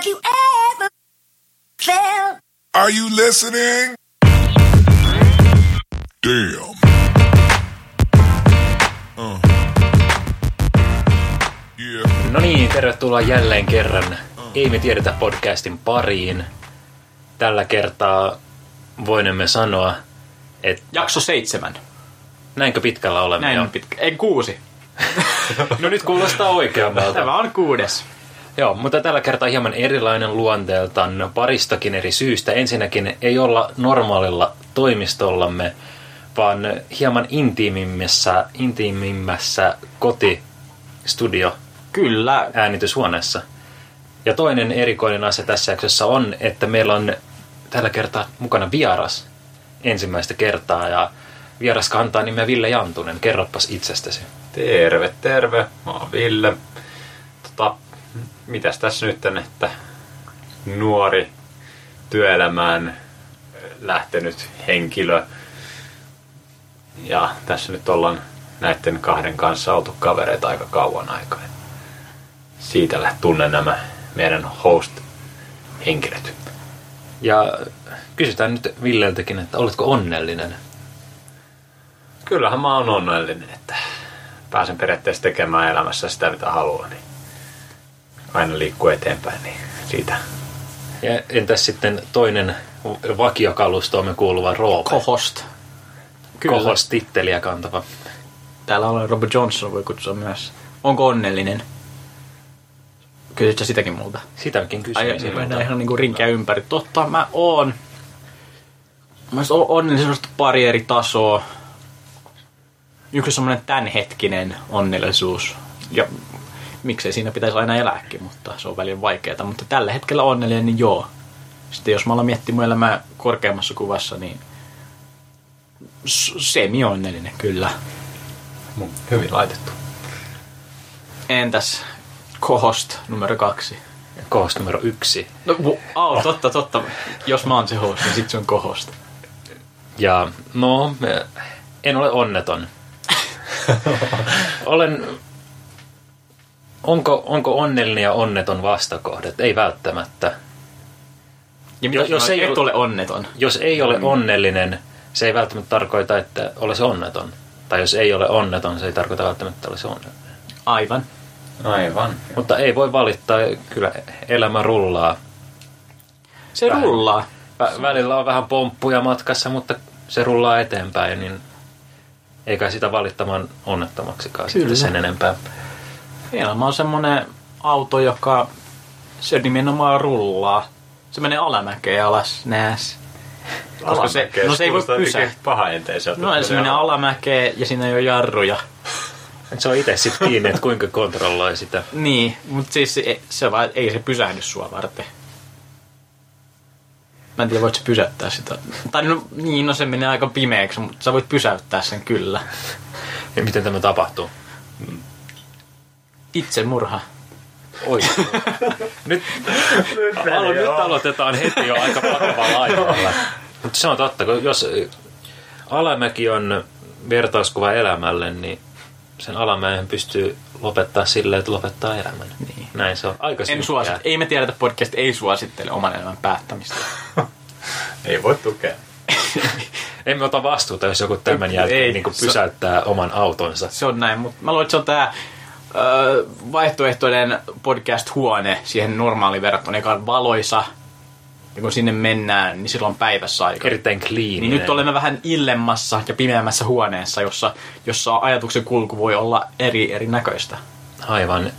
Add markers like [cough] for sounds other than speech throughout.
Have you ever felt? Are you listening? Damn. Uh. Yeah. No niin, tervetuloa jälleen kerran Ei me tiedetä podcastin pariin. Tällä kertaa voinemme sanoa, että Jakso seitsemän. näinkö pitkällä olemme Näin jo. on pitkä. Ei kuusi. [laughs] No nyt kuulostaa oikeammalta. Tämä on kuudes. Joo, mutta tällä kertaa hieman erilainen luonteeltaan paristakin eri syystä. Ensinnäkin ei olla normaalilla toimistollamme, vaan hieman intiimimmässä, intiimimmässä kotistudio Kyllä. äänityshuoneessa. Ja toinen erikoinen asia tässä jaksossa on, että meillä on tällä kertaa mukana vieras ensimmäistä kertaa ja vieras kantaa nimeä Ville Jantunen. Kerropas itsestäsi. Terve, terve. Mä oon Ville. Tota, mitäs tässä nyt että nuori työelämään lähtenyt henkilö. Ja tässä nyt ollaan näiden kahden kanssa oltu kavereita aika kauan aikaa. Siitä tunnen nämä meidän host-henkilöt. Ja kysytään nyt Villeltäkin, että oletko onnellinen? Kyllähän mä oon onnellinen, että pääsen periaatteessa tekemään elämässä sitä, mitä haluan. Niin aina liikkuu eteenpäin, niin siitä Ja entäs sitten toinen vakiokalustoomme kuuluva Roope? Kohost. Kyllä. Kohos-titteliä kantava. Täällä on Robert Johnson, voi kutsua myös. Onko onnellinen? Kysyt sä sitäkin multa? Sitäkin Ai, kysyin niin mennään sinulta. ihan niinku rinkiä ympäri. Totta, mä oon. Mä oon onnellisuudesta pari eri tasoa. Yksi on semmonen tämänhetkinen onnellisuus. Ja miksei siinä pitäisi aina elääkin, mutta se on välillä vaikeaa. Mutta tällä hetkellä onnellinen, niin joo. Sitten jos mä aloin miettimään mun elämää korkeammassa kuvassa, niin s- semi-onnellinen kyllä. mun hyvin laitettu. Entäs kohost numero kaksi? Kohos numero yksi. No, oh, totta, totta. Jos mä oon se host, niin sit se on kohosta. Ja no, en ole onneton. [laughs] Olen... Onko, onko onnellinen ja onneton vastakohdat? Ei välttämättä. Ja Jo- jos, jos jos ei et ole- onneton. Jos ei ole onnellinen, se ei välttämättä tarkoita, että olisi onneton. Tai jos ei ole onneton, se ei tarkoita välttämättä, että olisi onneton. Aivan. Aivan. Mutta ei voi valittaa, kyllä elämä rullaa. Se Vähän. rullaa. Vä- välillä on vähän pomppuja matkassa, mutta se rullaa eteenpäin, niin eikä sitä valittamaan onnettomaksikaan sitten Kyllä. sen enempää. Elämä on semmonen auto, joka se nimenomaan rullaa. Se menee alamäkeen alas, nääs. Koska se, no se ei voi pysähtyä. Paha enteiseltä. No se menee alamäkeen ja siinä ei ole jarruja. Et se on itse sitten kiinni, että kuinka kontrolloi sitä. Niin, mutta siis se, se vaan, ei se pysähdy sua varten. Mä en tiedä, voit sä pysäyttää sitä. Tai no, niin, no se menee aika pimeäksi, mutta sä voit pysäyttää sen kyllä. Ja miten tämä tapahtuu? Itsemurha. Oi. [laughs] nyt, alo, nyt aloitetaan heti jo aika vakavalla aiheella. Mutta se on totta, kun jos alamäki on vertauskuva elämälle, niin sen alamäen pystyy lopettaa sillä, että lopettaa elämän. Niin. Näin se on. Aika En suosittele. Ei me tiedetä podcast ei suosittele oman elämän päättämistä. [laughs] Ei voi tukea. [laughs] Emme ota vastuuta, jos joku tämän Ei, jälkeen niin se- pysäyttää oman autonsa. Se on näin, mutta mä luulen, että se on tää ö, vaihtoehtoinen podcast-huone siihen normaaliin verrattuna, joka on valoisa. Ja kun sinne mennään, niin silloin on päivässä aika. Erittäin clean. Niin nyt olemme vähän illemmassa ja pimeämmässä huoneessa, jossa, jossa ajatuksen kulku voi olla eri, eri näköistä. Aivan.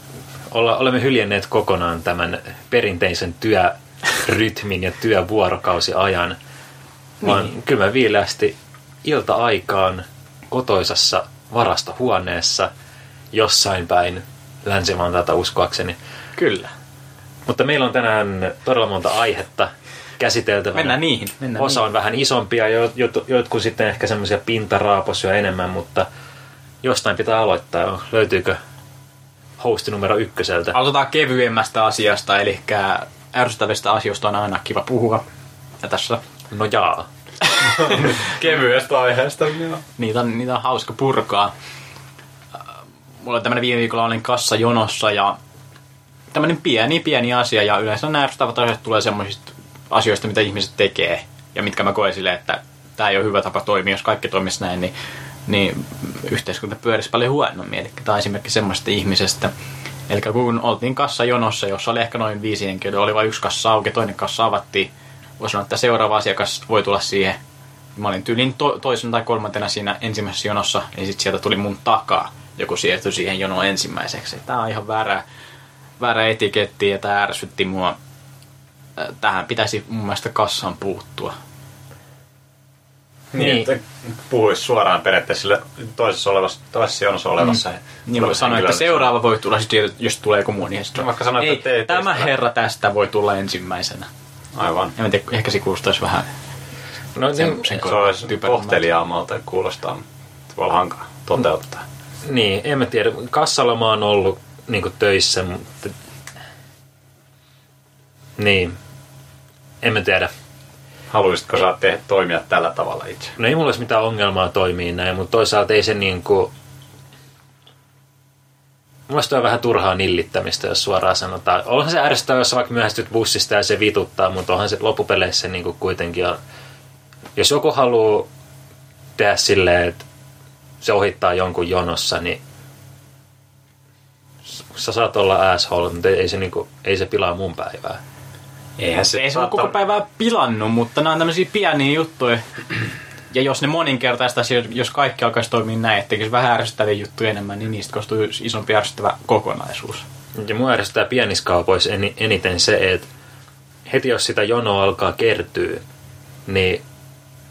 Olla, olemme hyljenneet kokonaan tämän perinteisen työrytmin ja työvuorokausiajan. Vaan Niin. kyllä viileästi ilta-aikaan kotoisassa varastohuoneessa jossain päin länsi tätä uskoakseni. Kyllä. Mutta meillä on tänään todella monta aihetta käsiteltävänä. Mennään niihin. Mennään Osa niihin. on vähän isompia, jo- jot- jotkut sitten ehkä semmoisia pintaraaposia enemmän, mutta jostain pitää aloittaa. Löytyykö hosti numero ykköseltä? Aloitetaan kevyemmästä asiasta, eli ärsyttävistä asioista on aina kiva puhua. Ja tässä No jaa. [laughs] Kevyestä aiheesta. Niitä on, niitä on hauska purkaa. Mulla oli tämmönen viime viikolla olin kassa jonossa ja tämmöinen pieni, pieni asia ja yleensä nämä ärsyttävät asiat tulee semmoisista asioista, mitä ihmiset tekee ja mitkä mä koen silleen, että tämä ei ole hyvä tapa toimia, jos kaikki toimisi näin, niin, niin yhteiskunta pyörisi paljon huonommin. Eli tämä on esimerkki semmoista ihmisestä. Eli kun oltiin kassajonossa, jossa oli ehkä noin viisi henkilöä, oli vain yksi kassa auki, toinen kassa avattiin. Voi sanoa, että seuraava asiakas voi tulla siihen. Mä olin tyylin to- toisen tai kolmantena siinä ensimmäisessä jonossa, niin sitten sieltä tuli mun takaa. Joku siirtyi siihen jonoon ensimmäiseksi. Tämä on ihan väärä, väärä etiketti ja tämä ärsytti mua. Äh, Tähän pitäisi mun mielestä kassan puuttua. Niin, Niin. että puhuisi suoraan periaatteessa sille toisessa, olevassa, toisessa jonossa olevassa. Mm. Niin voi sanoa, että seuraava voi tulla, sit, jos tulee joku muu, niin sitten No vaikka sanoit, Ei, että te- tämä teistä- herra tästä voi tulla ensimmäisenä. Aivan. En tiedä, ehkä se kuulostaisi vähän No, sen, niin, sen Se olisi typeremmältä. kohteliaammalta kuulostaa, mutta se voi olla hankala toteuttaa. Niin, en mä tiedä. Kassalla mä oon ollut niin töissä, mutta... Niin. En mä tiedä. Haluaisitko sä tehdä, toimia tällä tavalla itse? No ei mulla olisi mitään ongelmaa toimii näin, mutta toisaalta ei se niin kuin... Mulla on vähän turhaa nillittämistä, jos suoraan sanotaan. Onhan se ärsyttävää, jos vaikka myöhästyt bussista ja se vituttaa, mutta onhan se loppupeleissä niin kuin kuitenkin... On... Jos joku haluaa tehdä silleen, että se ohittaa jonkun jonossa, niin sä saat olla asshole, mutta ei se, niin kuin, ei se pilaa mun päivää. Eihän se, Ei se ole koko päivää pilannut, mutta nämä on tämmöisiä pieniä juttuja. [clears throat] Ja jos ne moninkertaistaisi, jos kaikki alkaisi toimia näin, että tekisi vähän ärsyttäviä juttuja enemmän, niin niistä koostuisi isompi ärsyttävä kokonaisuus. Ja mua ärsyttää pienissä kaupoissa eni- eniten se, että heti jos sitä jonoa alkaa kertyä, niin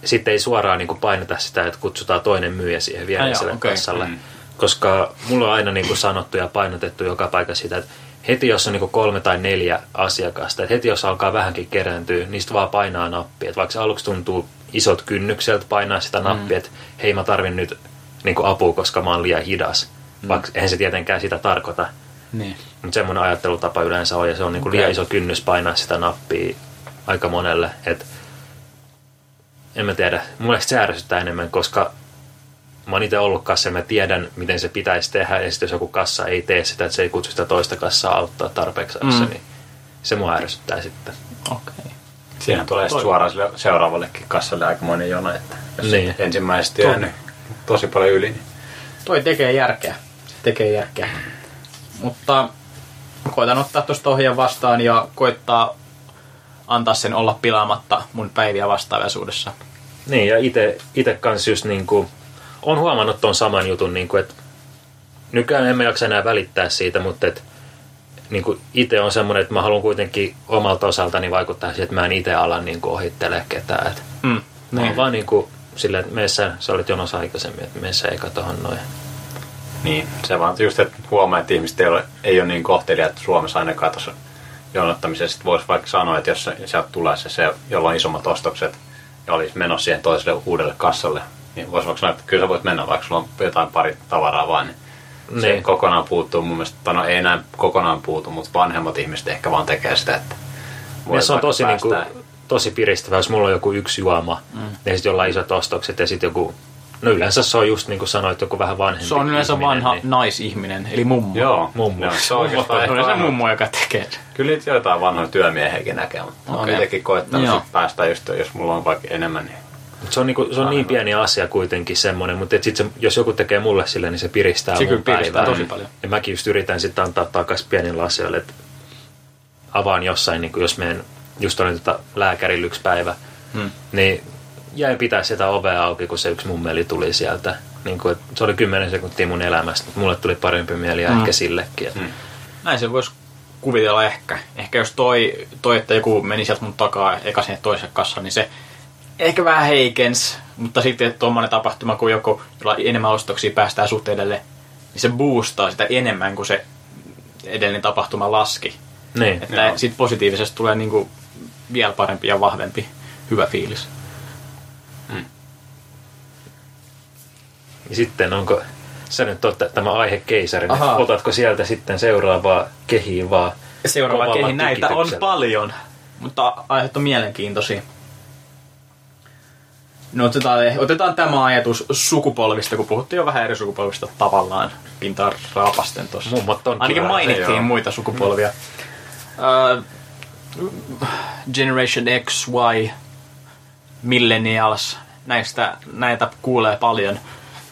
sitten ei suoraan niin kuin paineta sitä, että kutsutaan toinen myyjä siihen viereiselle okei. kassalle. Mm. Koska mulla on aina niin kuin sanottu ja painotettu joka paikassa sitä, että heti jos on niin kuin kolme tai neljä asiakasta, että heti jos alkaa vähänkin kerääntyä, niistä vaan painaa nappia. Että vaikka se aluksi tuntuu isot kynnykseltä painaa sitä nappia, että hei mä tarvin nyt niin kuin apua, koska mä oon liian hidas. Vaikka eihän se tietenkään sitä tarkoita. Niin. Mutta semmoinen ajattelutapa yleensä on, ja se on niinku Okei. liian iso kynnys painaa sitä nappia aika monelle. Et, en mä tiedä, mulle se ärsyttää enemmän, koska mä oon itse ollut kassa ja mä tiedän, miten se pitäisi tehdä, ja sitten jos joku kassa ei tee sitä, että se ei kutsu sitä toista kassaa auttaa tarpeeksi Mm. niin se mua ärsyttää sitten. Okei. Siinä tulee sitten suoraan sille seuraavallekin kassalle aikamoinen jono, että jos Niin. ensimmäisestä jäänyt tosi paljon yli, niin Toi tekee järkeä. Se tekee järkeä. Mutta koitan ottaa tuosta ohjeen vastaan ja koittaa antaa sen olla pilaamatta mun päiviä vastaavaisuudessa. Niin, ja itse ite kanssa just niinku, on huomannut ton saman jutun, niinku, että nykyään emme jaksa enää välittää siitä, mutta et, niinku, itse on semmoinen, että mä haluan kuitenkin omalta osaltani vaikuttaa siihen, että mä en itse ala niinku, ohittele ketään. Et, Mm. Mä Niin. oon vaan niinku, silleen, että meissä, sä olit jonossa aikaisemmin, että meissä eikä tohon noin. Niin, se vaan just, että huomaa, että ihmiset ei ole, ei ole niin kohteliaat Suomessa ainakaan tuossa jonottamisessa. Sitten voisi vaikka sanoa, että jos se- sieltä tulee se, se, jolla on isommat ostokset ja olisi menossa siihen toiselle uudelle kassalle, niin voisi vaikka sanoa, että kyllä sä voit mennä, vaikka sulla on jotain pari tavaraa vaan, niin se Niin. kokonaan puuttuu mun mielestä, tai no ei näin kokonaan puutu, mutta vanhemmat ihmiset ehkä vaan tekee sitä, että Ja voit se on tosi, niinku, päästää- tosi piristävää, jos mulla on joku yksi juoma, mm. ja sitten jollain isot ostokset, ja sitten joku, no yleensä se on just niin kuin sanoit, joku vähän vanhempi Se on yleensä ihminen, vanha niin, naisihminen, eli mummo. Joo, Mummo. Joo, se on oikeastaan Se yleensä ainoa- mummo, joka tekee sen. Kyllä niitä jotain vanhoja työmiehiäkin näkee, mutta okay. Okei. olen itsekin koettanut Joo. päästä just, jos mulla on vaikka enemmän, niin Mut se on, niinku, se on niin pieni asia kuitenkin semmoinen, mutta et sit se, jos joku tekee mulle sille, niin se piristää Se mun piristää päivää. tosi paljon. Ja mäkin just yritän sitten antaa takaisin pienillä asioilla, että avaan jossain, niin jos menen, just olin tota lääkärillä yksi päivä, Hmm. niin jäin pitää sitä ovea auki, kun se yksi mummeli tuli sieltä. Niin kuin, että se oli 10 sekuntia mun elämästä, mutta mulle tuli parempi mieli ja Hmm. ehkä sillekin. Että, Näin se voisi kuvitella ehkä. Ehkä jos toi, toi, että joku meni sieltä mun takaa eka sinne toiselle kassaan, niin se ehkä vähän heikens. Mutta sitten tuommoinen tapahtuma, kun joku, jolla enemmän ostoksia päästää sut edelle, niin se boostaa sitä enemmän kuin se edellinen tapahtuma laski. niin. Että sitten positiivisesti tulee niinku vielä parempi ja vahvempi hyvä fiilis. Ja sitten onko, sä nyt oot tämä aihe keisarin, otatko sieltä sitten seuraavaa kehiin Seuraava kovalla kehi näitä on paljon, mutta aiheet on mielenkiintoisia. No otetaan, otetaan tämä ajatus sukupolvista, kun puhuttiin jo vähän eri sukupolvista tavallaan pintaan raapasten tuossa. Mummot on Ainakin kyllä, mainittiin joo. muita sukupolvia. Uh, Generation X, Y, Millennials, näistä, näitä kuulee paljon.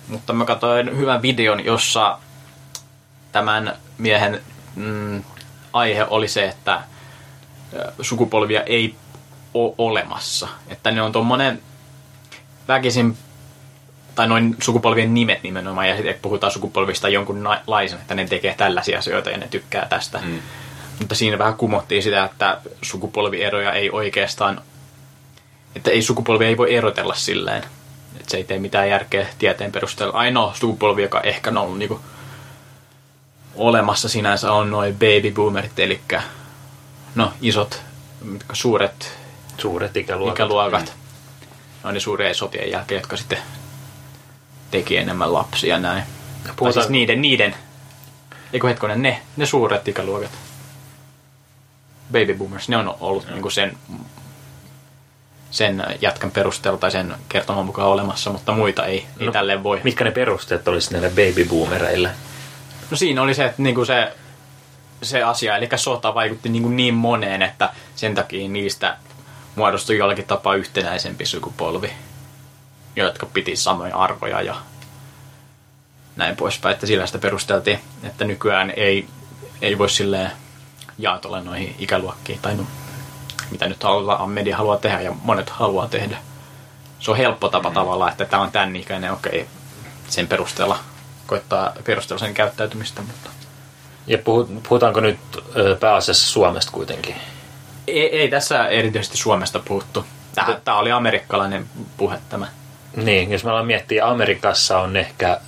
Mutta mä katsoin hyvän videon, jossa tämän miehen mm, aihe oli se, että sukupolvia ei ole olemassa. Että ne on tommonen väkisin, tai noin sukupolvien nimet nimenomaan, ja sitten puhutaan sukupolvista jonkunlaisen, että ne tekee tällaisia asioita ja ne tykkää tästä. Mm. Mutta siinä vähän kumottiin sitä, että sukupolvieroja ei oikeastaan, että ei sukupolvia ei voi erotella silleen. Että se ei tee mitään järkeä tieteen perusteella. Ainoa sukupolvi, joka ehkä on ollut niinku olemassa sinänsä on noin baby boomerit, eli no isot, mitkä suuret Suuret ikäluokat. ikäluokat. Ne on ne suurien sotien jälkeen, jotka sitten teki enemmän lapsia ja näin. Tai Puhutaan- siis niiden, niiden, eikö hetkonen, ne, ne suuret ikäluokat. Baby boomers, ne on ollut niinku sen, sen jätkän perusteella tai sen kertoman mukaan olemassa, mutta muita ei, ei No, tälleen voi. Mitkä ne perusteet olisi näille baby boomereille? No siinä oli se, että niinku se, se asia, eli sota vaikutti niinku niin moneen, että sen takia niistä muodostui jollakin tapaa yhtenäisempi sukupolvi, jotka piti samoja arvoja ja näin poispäin. Että sillä sitä perusteltiin, että nykyään ei, ei voi silleen jaatolla noihin ikäluokkiin, tai no, mitä nyt haluaa, media haluaa tehdä ja monet haluaa tehdä. Se on helppo tapa tavallaan, että tämä on tämän ikäinen, okei, sen perusteella koittaa perustella sen käyttäytymistä, mutta Ja puhu- puhutaanko nyt pääasiassa Suomesta kuitenkin? ei, ei tässä erityisesti Suomesta puhuttu. Tämä, tämä oli amerikkalainen puhe tämä. Niin, jos me ollaan miettiä, Amerikassa on ehkä,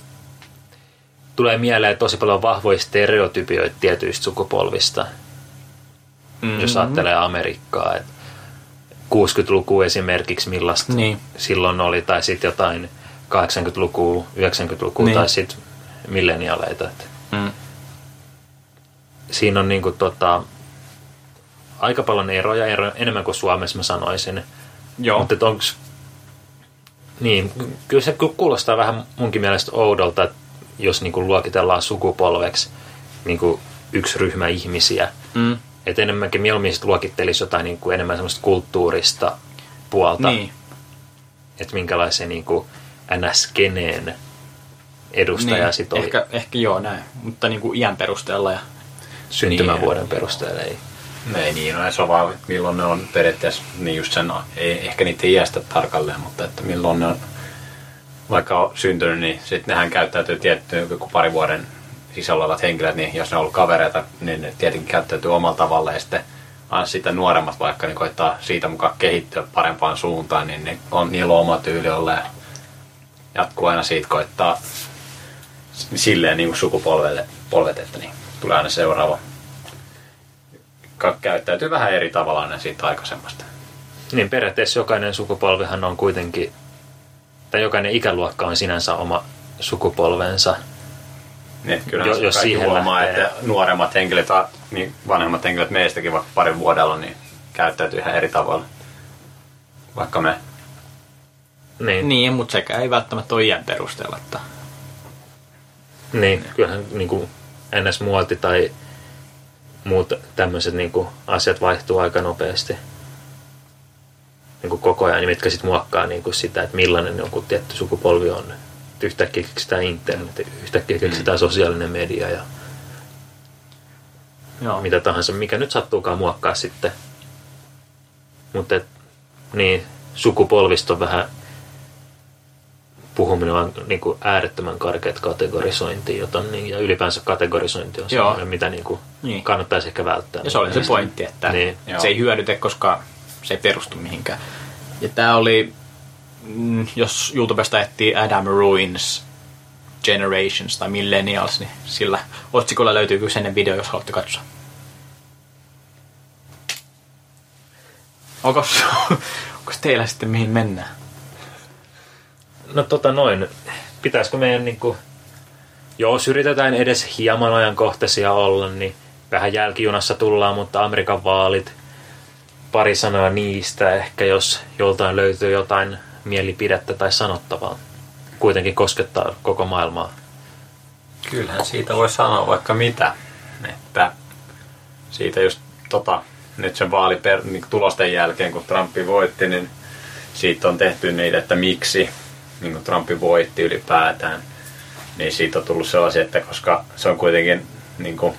tulee mieleen tosi paljon vahvoja stereotypioita tietyistä sukupolvista, mm-hmm. jos ajattelee Amerikkaa. Et 60-luku esimerkiksi, millaista Niin. silloin oli, tai sitten jotain 80-lukua, 90-lukua, Niin. tai sitten milleniaaleita. Et Mm. Siinä on niinku tota, aika paljon eroja, ero, enemmän kuin Suomessa mä sanoisin. Joo. Mutta onko... Niin, kyllä se kuulostaa vähän munkin mielestä oudolta, että jos niinku luokitellaan sukupolveksi niinku yksi ryhmä ihmisiä. Mm. Että enemmänkin mieluummin sit luokittelisi jotain niinku enemmän semmoista kulttuurista puolta. Niin. Että minkälaisen niinku NS-keneen edustaja niin. sit oli Ehkä, ehkä joo näin, mutta niin kuin iän perusteella. Ja... syntymävuoden perusteella. Ei. Ei niin, no se on vaan, että milloin ne on periaatteessa, niin just sen, ei ehkä niitä iästä tarkalleen, mutta että milloin ne on vaikka on syntynyt, niin sitten nehän käyttäytyy tietty joku pari vuoden sisällä olevat henkilöt, niin jos ne on ollut kavereita, niin ne tietenkin käyttäytyy omalla tavalla ja sitten aina sitä nuoremmat vaikka niin koittaa siitä mukaan kehittyä parempaan suuntaan, niin ne on, niillä oma tyyli olla ja jatkuu aina siitä koittaa silleen niin sukupolvelle, polvet, että niin tulee aina seuraava käyttäytyy vähän eri tavalla aina siitä aikaisemmasta. Niin periaatteessa jokainen sukupolvihan on kuitenkin, tai jokainen ikäluokka on sinänsä oma sukupolvensa. Niin, kyllä Jo- jos, jos siihen huomaa, lähtee. että nuoremmat henkilöt, niin vanhemmat henkilöt meistäkin vaikka parin vuodella, niin käyttäytyy ihan eri tavalla. Vaikka me. Niin, Niin, mutta sekä ei välttämättä ole iän perusteella. Että... niin kyllähän niin kuin NS-muoti tai muut tämmöiset niin kuin asiat vaihtuu aika nopeasti. Niin kuin koko ajan, mitkä sitten muokkaa niin kuin sitä, että millainen joku tietty sukupolvi on. Yhtäkkiä keksitään internet, yhtäkkiä keksitään sosiaalinen media ja Joo. mitä tahansa, mikä nyt sattuukaan muokkaa sitten. Mutta niin, sukupolvista on vähän puhuminen on niin kuin äärettömän karkeat kategorisointi, jota, niin, ja ylipäänsä kategorisointi on Joo. sellainen, mitä niin kuin Niin. kannattaisi ehkä välttää. Ja se oli se pointti, että Niin. se ei hyödytä, koska se ei perustu mihinkään. Ja tämä oli, mm, jos YouTubesta etsii Adam Ruins Generations tai Millennials, niin sillä otsikolla löytyy kyllä sen video, jos haluatte katsoa. Onko, [laughs] onko teillä sitten mihin mennään? No tota noin, pitäisikö meidän niinku, jos yritetään edes hieman ajankohtaisia olla, niin vähän jälkijunassa tullaan, mutta Amerikan vaalit, pari sanaa niistä ehkä, jos joltain löytyy jotain mielipidettä tai sanottavaa. Kuitenkin koskettaa koko maailmaa. Kyllähän siitä voi sanoa vaikka mitä. Että siitä just tota, nyt sen vaaliper, niin tulosten jälkeen, kun Trumpi voitti, niin siitä on tehty niitä, että miksi niin kuin Trumpi voitti ylipäätään. Niin siitä on tullut sellaisia, että koska se on kuitenkin niin kuin,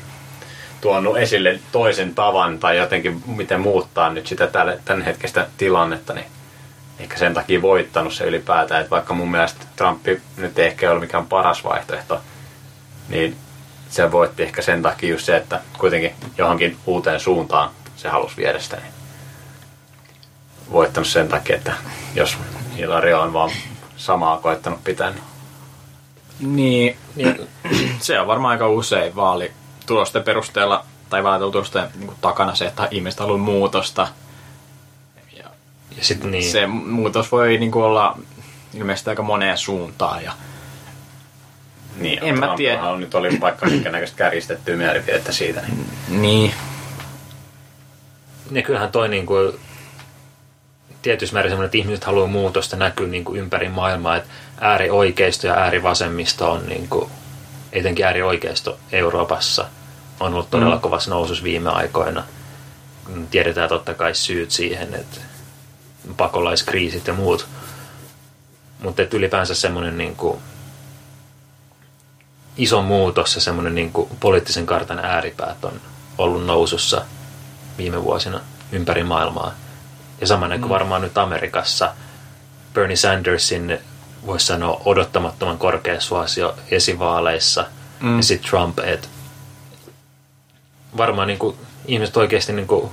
tuonut esille toisen tavan tai jotenkin miten muuttaa nyt sitä tämän hetkestä tilannetta, niin ehkä sen takia voittanut se ylipäätään. Että vaikka mun mielestä Trumpi nyt ei ehkä ole mikään paras vaihtoehto, niin se voitti ehkä sen takia just se, että kuitenkin johonkin uuteen suuntaan se halusi viedä sitä. Niin voittanut sen takia, että jos Hillary on vaan samaa koettanut pitää, niin Niin, se on varmaan aika usein vaalitulosten perusteella tai vaalitulosten niin takana se, että ihmiset haluaa muutosta. Ja Ja sitten niin, se muutos voi niin kuin, olla ilmeisesti aika moneen suuntaan. Ja Niin, En mä tiedä. on Nyt oli vaikka minkä näköistä kärjistettyä mielipidettä siitä. Niin. niin, niin kyllähän toi niin kuin, tietyssä määrin semmoinen, että ihmiset haluaa muutosta näkyy niin kuin ympäri maailmaa, että äärioikeisto ja äärivasemmisto on niin kuin, etenkin äärioikeisto Euroopassa on ollut todella mm. kovassa nousussa viime aikoina. Tiedetään totta kai syyt siihen, että pakolaiskriisit ja muut. Mutta ylipäänsä semmoinen niin kuin, iso muutos ja semmoinen niin kuin, poliittisen kartan ääripäät on ollut nousussa viime vuosina ympäri maailmaa. Ja sama näkyy varmaan nyt Amerikassa. Bernie Sandersin, voisi sanoa, odottamattoman korkea suosio esivaaleissa. Mm. Ja sitten Trump, että varmaan niin kuin, ihmiset oikeasti niin kuin,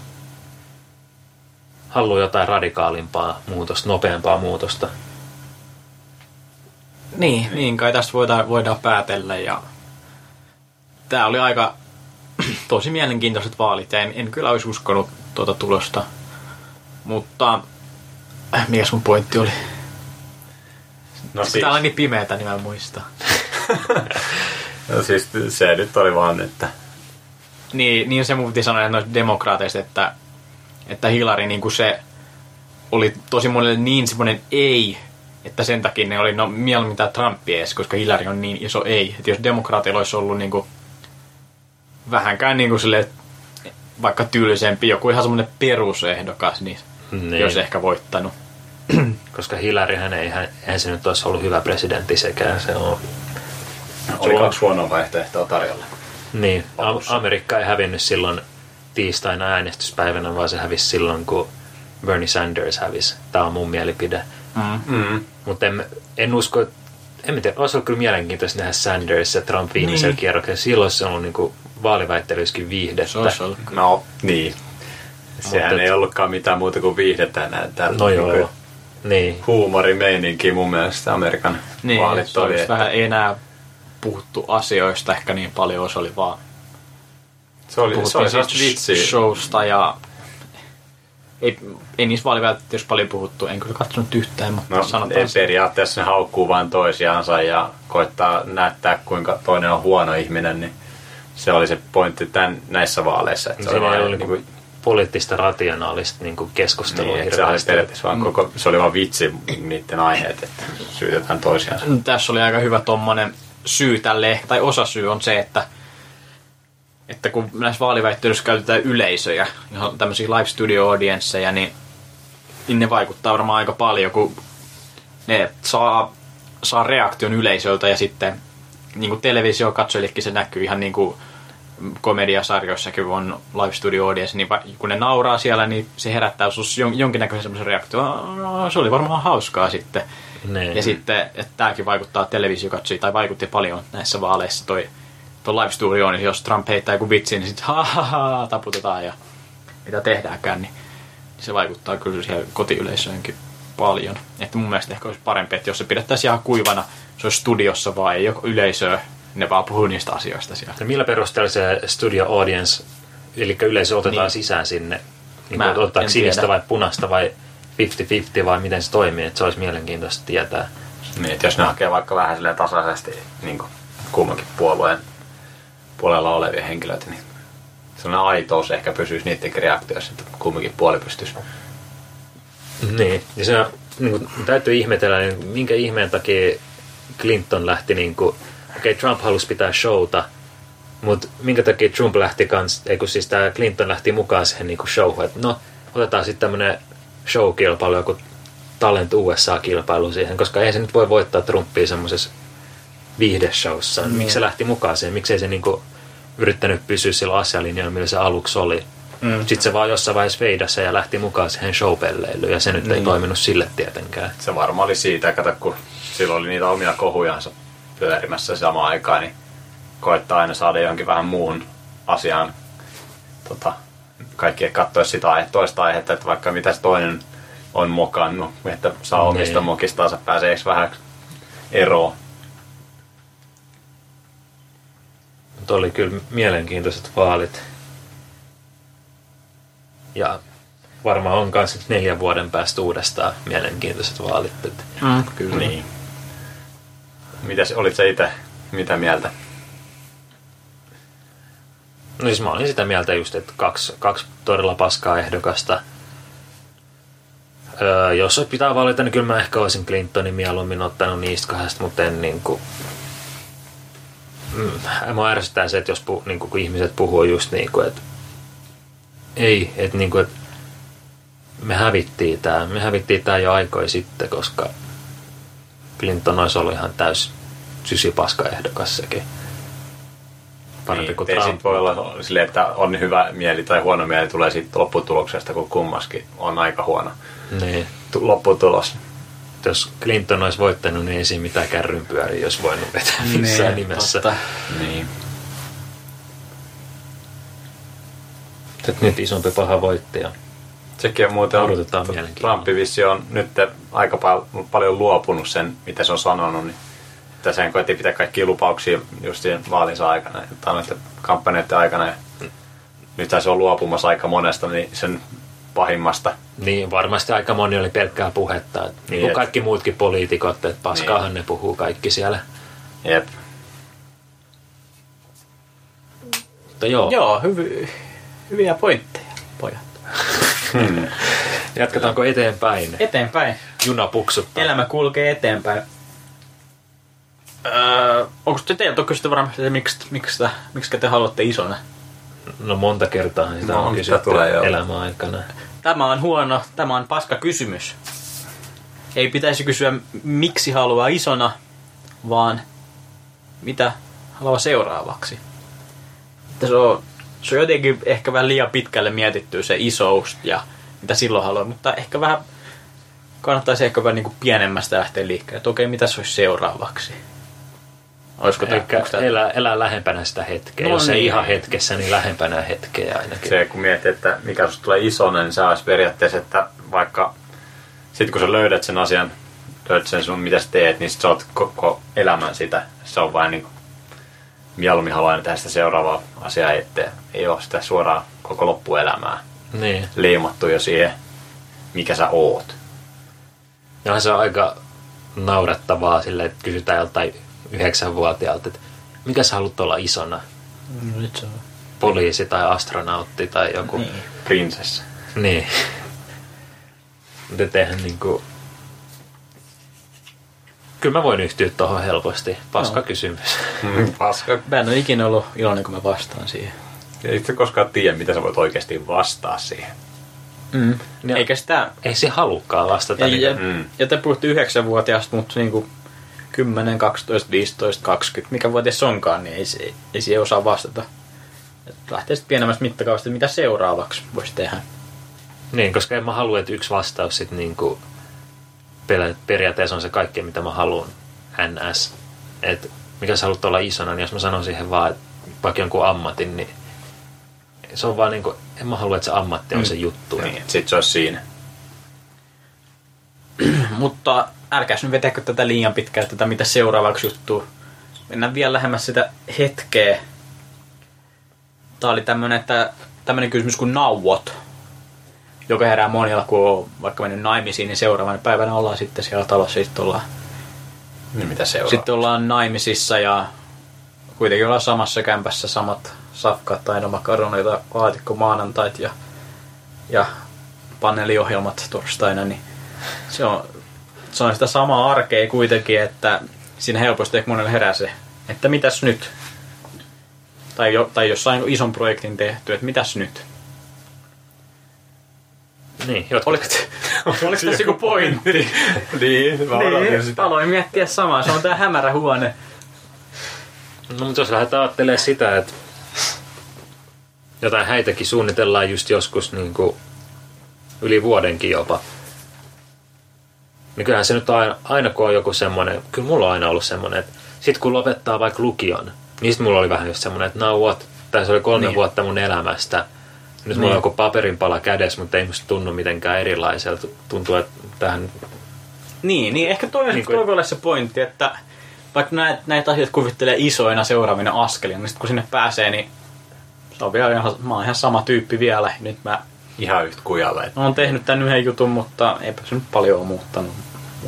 haluaa jotain radikaalimpaa muutosta, nopeampaa muutosta. niin, niin kai tästä voidaan, voidaan päätellä. Ja tämä oli aika [clears throat] tosi mielenkiintoiset vaalit ja en, en kyllä olisi uskonut tuota tulosta. Mutta äh, mikäs mun pointti oli? No, Siis. Täällä on niin pimeätä, niin mä en muista. [laughs] no siis se nyt oli vaan, että Niin, niin se mun piti sanoa noista demokraateista, että, että Hillary niin kuin se oli tosi monelle niin semmoinen ei, että sen takia ne oli no mieluummin tämä Trump edes, koska Hillary on niin iso ei. Että jos demokraatilla olisi ollut niin kuin, vähänkään niin kuin sille, vaikka tyylisempi, joku ihan semmoinen perusehdokas, niin, Niin. olisi ehkä voittanut. [clears throat] Koska Hillaryhän ei, hän, eihän se nyt olisi ollut hyvä presidentti sekään. Se on, oli kaksi huonoa vaihtoehtoa tarjolla. niin, Lopussa. Amerikka ei hävinnyt silloin tiistaina äänestyspäivänä, vaan se hävisi silloin, kun Bernie Sanders hävisi. Tämä on mun mielipide. Mm. Mutta en, en usko, että en mä tiedä, olisi ollut kyllä mielenkiintoista nähdä Sanders ja Trump viimeisellä Niin. kierroksella. Silloin se on ollut niin vaaliväittelyissäkin viihdettä. Se olisi ollut. No, niin. Sehän Mutta- ei ollutkaan mitään muuta kuin viihdettä enää. Täällä No niinku joo. Niin. Huumorimeininki mun mielestä Amerikan Niin, vaalit oli. Että vähän ei enää puhuttu asioista ehkä niin paljon, se oli vaan se oli, se oli sellaista vitsiä. showsta ja ei, ei niissä vaalivälttäjyssä paljon puhuttu, en kyllä katsonut yhtään, mutta No, sanotaan ei, periaatteessa ne haukkuu vain toisiansa ja koittaa näyttää, kuinka toinen on huono ihminen, niin se oli se pointti tämän, näissä vaaleissa. Että se oli vaan ollut niin poliittista rationaalista niin kuin keskustelua niin, se oli periaatteessa vaan koko, se oli vaan vitsi niiden aiheet, että syytetään toisiansa. No, Tässä oli aika hyvä tommonen syy tälle, tai osa syy on se, että että kun näissä vaaliväittelyissä käytetään yleisöjä, johon tämmöisiä live studio audiensseja, niin, niin ne vaikuttaa varmaan aika paljon, kun ne saa, saa reaktion yleisöltä ja sitten niin kuin televisiokatsojillekin se näkyy ihan niin kuin komediasarjoissakin kun on live studio audience, niin kun ne nauraa siellä, niin se herättää sinussa jon- jonkinnäköisen semmoisen reaktion. "Aa, Se oli varmaan hauskaa sitten. Niin. Ja sitten, että tämäkin vaikuttaa televisiokatsojia, tai vaikutti paljon näissä vaaleissa toi, toi live studio, niin jos Trump heittää joku vitsi, niin sitten ha, ha, ha, taputetaan ja mitä tehdäänkään, niin, niin se vaikuttaa kyllä siihen kotiyleisöönkin paljon. Että mun mielestä ehkä olisi parempi, että jos se pidettäisiin ihan kuivana, se olisi studiossa vai ei ole yleisöä, ne vaan puhuu niistä asioista siellä. Ja millä perusteella se studio audience, eli yleisö otetaan Niin. sisään sinne? Niin Mä en sinistä tiedä. vai punaista vai 50-50 vai miten se toimii, että se olisi mielenkiintoista tietää. Niin, että jos ne hakee vaikka vähän silleen tasaisesti niin kummankin puolueen puolella olevia henkilöitä, niin sellainen aitous ehkä pysyisi niidenkin reaktioissa, että kummankin puoli pystyisi. Niin, ja se niin kuin, täytyy ihmetellä, niin minkä ihmeen takia Clinton lähti niin kuin, okei okay, Trump halusi pitää showta, mutta minkä takia Trump lähti kans, ei kun siis tämä Clinton lähti mukaan siihen niin kuin showhun, että no otetaan sitten tämmönen showkilpailu, joku Talent USA-kilpailu siihen, koska ei se nyt voi voittaa Trumpia semmoisessa viihdeshowssa. Mm. Miksi se lähti mukaan siihen? Miksi ei se niinku yrittänyt pysyä sillä asialinjalla, millä se aluksi oli? Mm. Sitten se vaan jossain vaiheessa veidassa ja lähti mukaan siihen showpelleilyyn ja se nyt niin. ei toiminut sille tietenkään. Se varmaan oli siitä, kato, kun silloin oli niitä omia kohujansa pyörimässä samaan aikaan, niin koittaa aina saada johonkin vähän muuhun asiaan. Tota, kaikki katsoisi sitä aihe, toista aihetta, että vaikka mitä se toinen on mokannut, että saa omista Niin. mokistaansa pääsee vähän eroon. Mutta oli kyllä mielenkiintoiset vaalit. Ja varmaan on myös neljän vuoden päästä uudestaan mielenkiintoiset vaalit. Mm, kyllä. Niin. Mitäs olit sä itse, mitä mieltä? No siis mä olin sitä mieltä just, että kaksi, kaksi todella paskaa ehdokasta. Öö, jos pitää valita, niin kyllä mä ehkä olisin Clintonin mieluummin ottanut niistä kahdesta, mutta en niin kuin... Mm, mua ärsyttää se, että jos pu, niin kuin, kun ihmiset puhuu just niin kuin, että ei, että niin kuin, että me hävittiin tää, me hävittiin tää jo aikoi sitten, koska Clinton olisi ollut ihan täys sysipaska ehdokas sekin. Parempi Niin, kuin Trump. voi olla silleen, että on hyvä mieli tai huono mieli tulee siitä lopputuloksesta, kun kummaskin on aika huono Niin. tu- lopputulos. Jos Clinton olisi voittanut, niin ei siinä mitään kärrynpyöriä olisi voinut vetää missään nimessä. Totta. Niin. Et nyt isompi paha voittaja. Sekin on muuten, Odotetaan mielenkiinnolla. Trump vissi on nyt aika pal- paljon luopunut sen, mitä se on sanonut, niin että sen koetti pitää kaikkia lupauksia just siinä vaalinsa aikana, tai noiden kampanjoiden aikana. Ja nyt se on luopumassa aika monesta, niin sen pahimmasta. Niin, varmasti aika moni oli pelkkää puhetta. Et, niin, Niin, kuin kaikki muutkin poliitikot, että paskaahan ne puhuu kaikki siellä. Jep. Mutta joo, Joo, hyvi, hyviä pointteja, pojat. jatketaanko eteenpäin? Eteenpäin. Juna puksuttaa. Elämä kulkee eteenpäin. Öö, onko te teiltä kysytty varmasti, että miksi, miksi, te, miksi te haluatte isona? No monta kertaa sitä No, on kysytty tulee, elämän aikana. Tämä on huono, tämä on paska kysymys. Ei pitäisi kysyä, miksi haluaa isona, vaan mitä haluaa seuraavaksi. Se, on, se on jotenkin ehkä vähän liian pitkälle mietitty se isous ja mitä silloin haluaa, mutta ehkä vähän kannattaisi ehkä vähän niin kuin pienemmästä lähteä liikkeelle. Että okei, mitä se olisi seuraavaksi? Olisiko Ehkä tää- elää, elää lähempänä sitä hetkeä. No Jos ei niin. ihan hetkessä, niin lähempänä hetkeä ainakin. Se, kun miettii, että mikä susta tulee isona, niin se olisi periaatteessa, että vaikka sitten kun sä löydät sen asian, löydät sen sun, mitä sä teet, niin sit sä oot koko elämän sitä. Se on vain niin kuin, mieluummin haluan tehdä sitä seuraavaa asiaa eteen. Ei ole sitä suoraan koko loppuelämää Niin. liimattu jo siihen, mikä sä oot. Ja se on aika naurettavaa sille, että kysytään joltain yhdeksänvuotiaalta, että mikä sä haluat olla isona? No, nyt se on. Poliisi tai astronautti tai joku. Niin. Prinsessa. Niin. Mutta eihän niinku... Kyllä mä voin yhtyä tuohon helposti. Paska No. kysymys. Paska. Mä en ole ikinä ollut iloinen, kun mä vastaan siihen. Ei sä koskaan tiedä, mitä sä voit oikeasti vastaa siihen. Mm. Ja- Eikä sitä... Ei se halukkaan vastata. Ja, niin ja, Mm. ja te puhutte yhdeksänvuotiaasta, mutta niinku 10, 12, 15, 20, mikä vuotias onkaan, niin ei, se, ei siihen osaa vastata. Et lähtee sitten pienemmästä mittakaavasta, mitä seuraavaksi voisi tehdä. Niin, koska en mä halua, että yksi vastaus sit niinku periaatteessa on se kaikki, mitä mä haluan. NS. Et mikä sä haluat olla isona, niin jos mä sanon siihen vaan, että vaikka jonkun ammatin, niin se on vaan niinku, en mä halua, että se ammatti on se juttu. Niin, sit se olisi siinä. [clears throat] Mutta älkääs nyt vetäkö tätä liian pitkään, tätä mitä seuraavaksi juttuu. Mennään vielä lähemmäs sitä hetkeä. Tää oli tämmönen, että, tämmönen kysymys kuin nauot, joka herää monilla, kun on vaikka mennyt naimisiin, niin seuraavana päivänä ollaan sitten siellä talossa, sitten ollaan Niin mitä seuraa? Sitten ollaan naimisissa ja kuitenkin ollaan samassa kämpässä samat safkat, aina makaroneita, laatikko maanantait ja, ja paneeliohjelmat torstaina, niin se on se on sitä samaa arkea kuitenkin, että siinä helposti ehkä monelle herää se, että mitäs nyt? Tai, jo, tai jossain ison projektin tehty, että mitäs nyt? Niin, jotkut. Oliko, [laughs] oliko tässä joku pointti? niin, mä odotin niin, sitä. aloin miettiä samaa. Se on tää hämärä huone. No, mutta jos lähdetään ajattelemaan sitä, että jotain häitäkin suunnitellaan just joskus niin kuin yli vuodenkin jopa, niin kyllähän se nyt aina, aina kun on joku semmoinen, kyllä mulla on aina ollut semmoinen, että sit kun lopettaa vaikka lukion, niin sit mulla oli vähän just semmoinen, että now what, tässä oli kolme Niin. niin. vuotta mun elämästä, nyt mulla Niin. on joku paperinpala kädessä, mutta ei musta tunnu mitenkään erilaiselta. Tuntuu, että tähän Niin, niin ehkä toi, Niin niin kuin- toi voi olla se pointti, että vaikka näitä, näitä asioita kuvittelee isoina seuraavina askelina, niin sitten kun sinne pääsee, niin se on vielä ihan, mä oon ihan sama tyyppi vielä. Nyt mä Ihan yhtä kujalle. että oon tehnyt tän yhden jutun, mutta eipä se nyt paljon ole muuttanut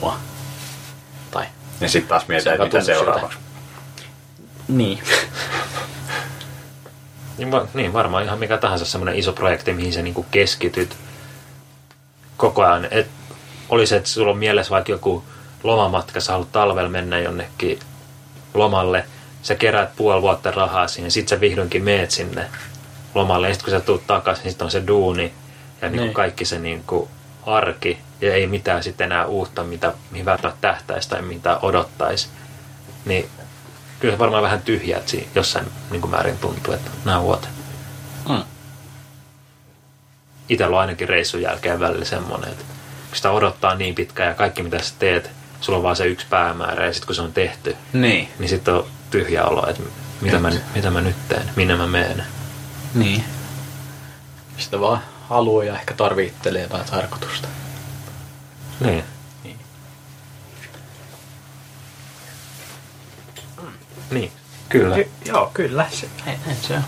mua. Tai Ja sitten taas Se mietitään, että mitä seuraavaksi. niin. [laughs] Niin, va- niin varmaan ihan mikä tahansa semmoinen iso projekti, mihin sä niinku keskityt koko ajan. Et, oli se, että sulla on mielessä vaikka joku lomamatka, sä haluat talvella mennä jonnekin lomalle, sä keräät puoli vuotta rahaa siihen, sit sä vihdoinkin meet sinne lomalle, ja sit kun sä tuut takaisin, niin sit on se duuni ja niinku Niin. kaikki se niinku arki, ja ei mitään sitten enää uutta, mitä, mihin välttämättä tähtäisi tai mitä odottaisi. Niin kyllä se varmaan vähän tyhjää, siinä jossain niin kuin määrin tuntuu, että nämä vuote. Mm. Itsellä on ainakin reissun jälkeen välillä semmoinen, että kun sitä odottaa niin pitkään ja kaikki mitä sä teet, sulla on vaan se yksi päämäärä ja sitten kun se on tehty, Niin. niin sitten on tyhjä olo, että mitä mä, mitä mä nyt teen, minne mä menen. Niin. Sitä vaan haluaa ja ehkä tarvittelee jotain tarkoitusta. Niin. Niin. Niin, kyllä. Ky- joo, kyllä. Se, näin, näin se on.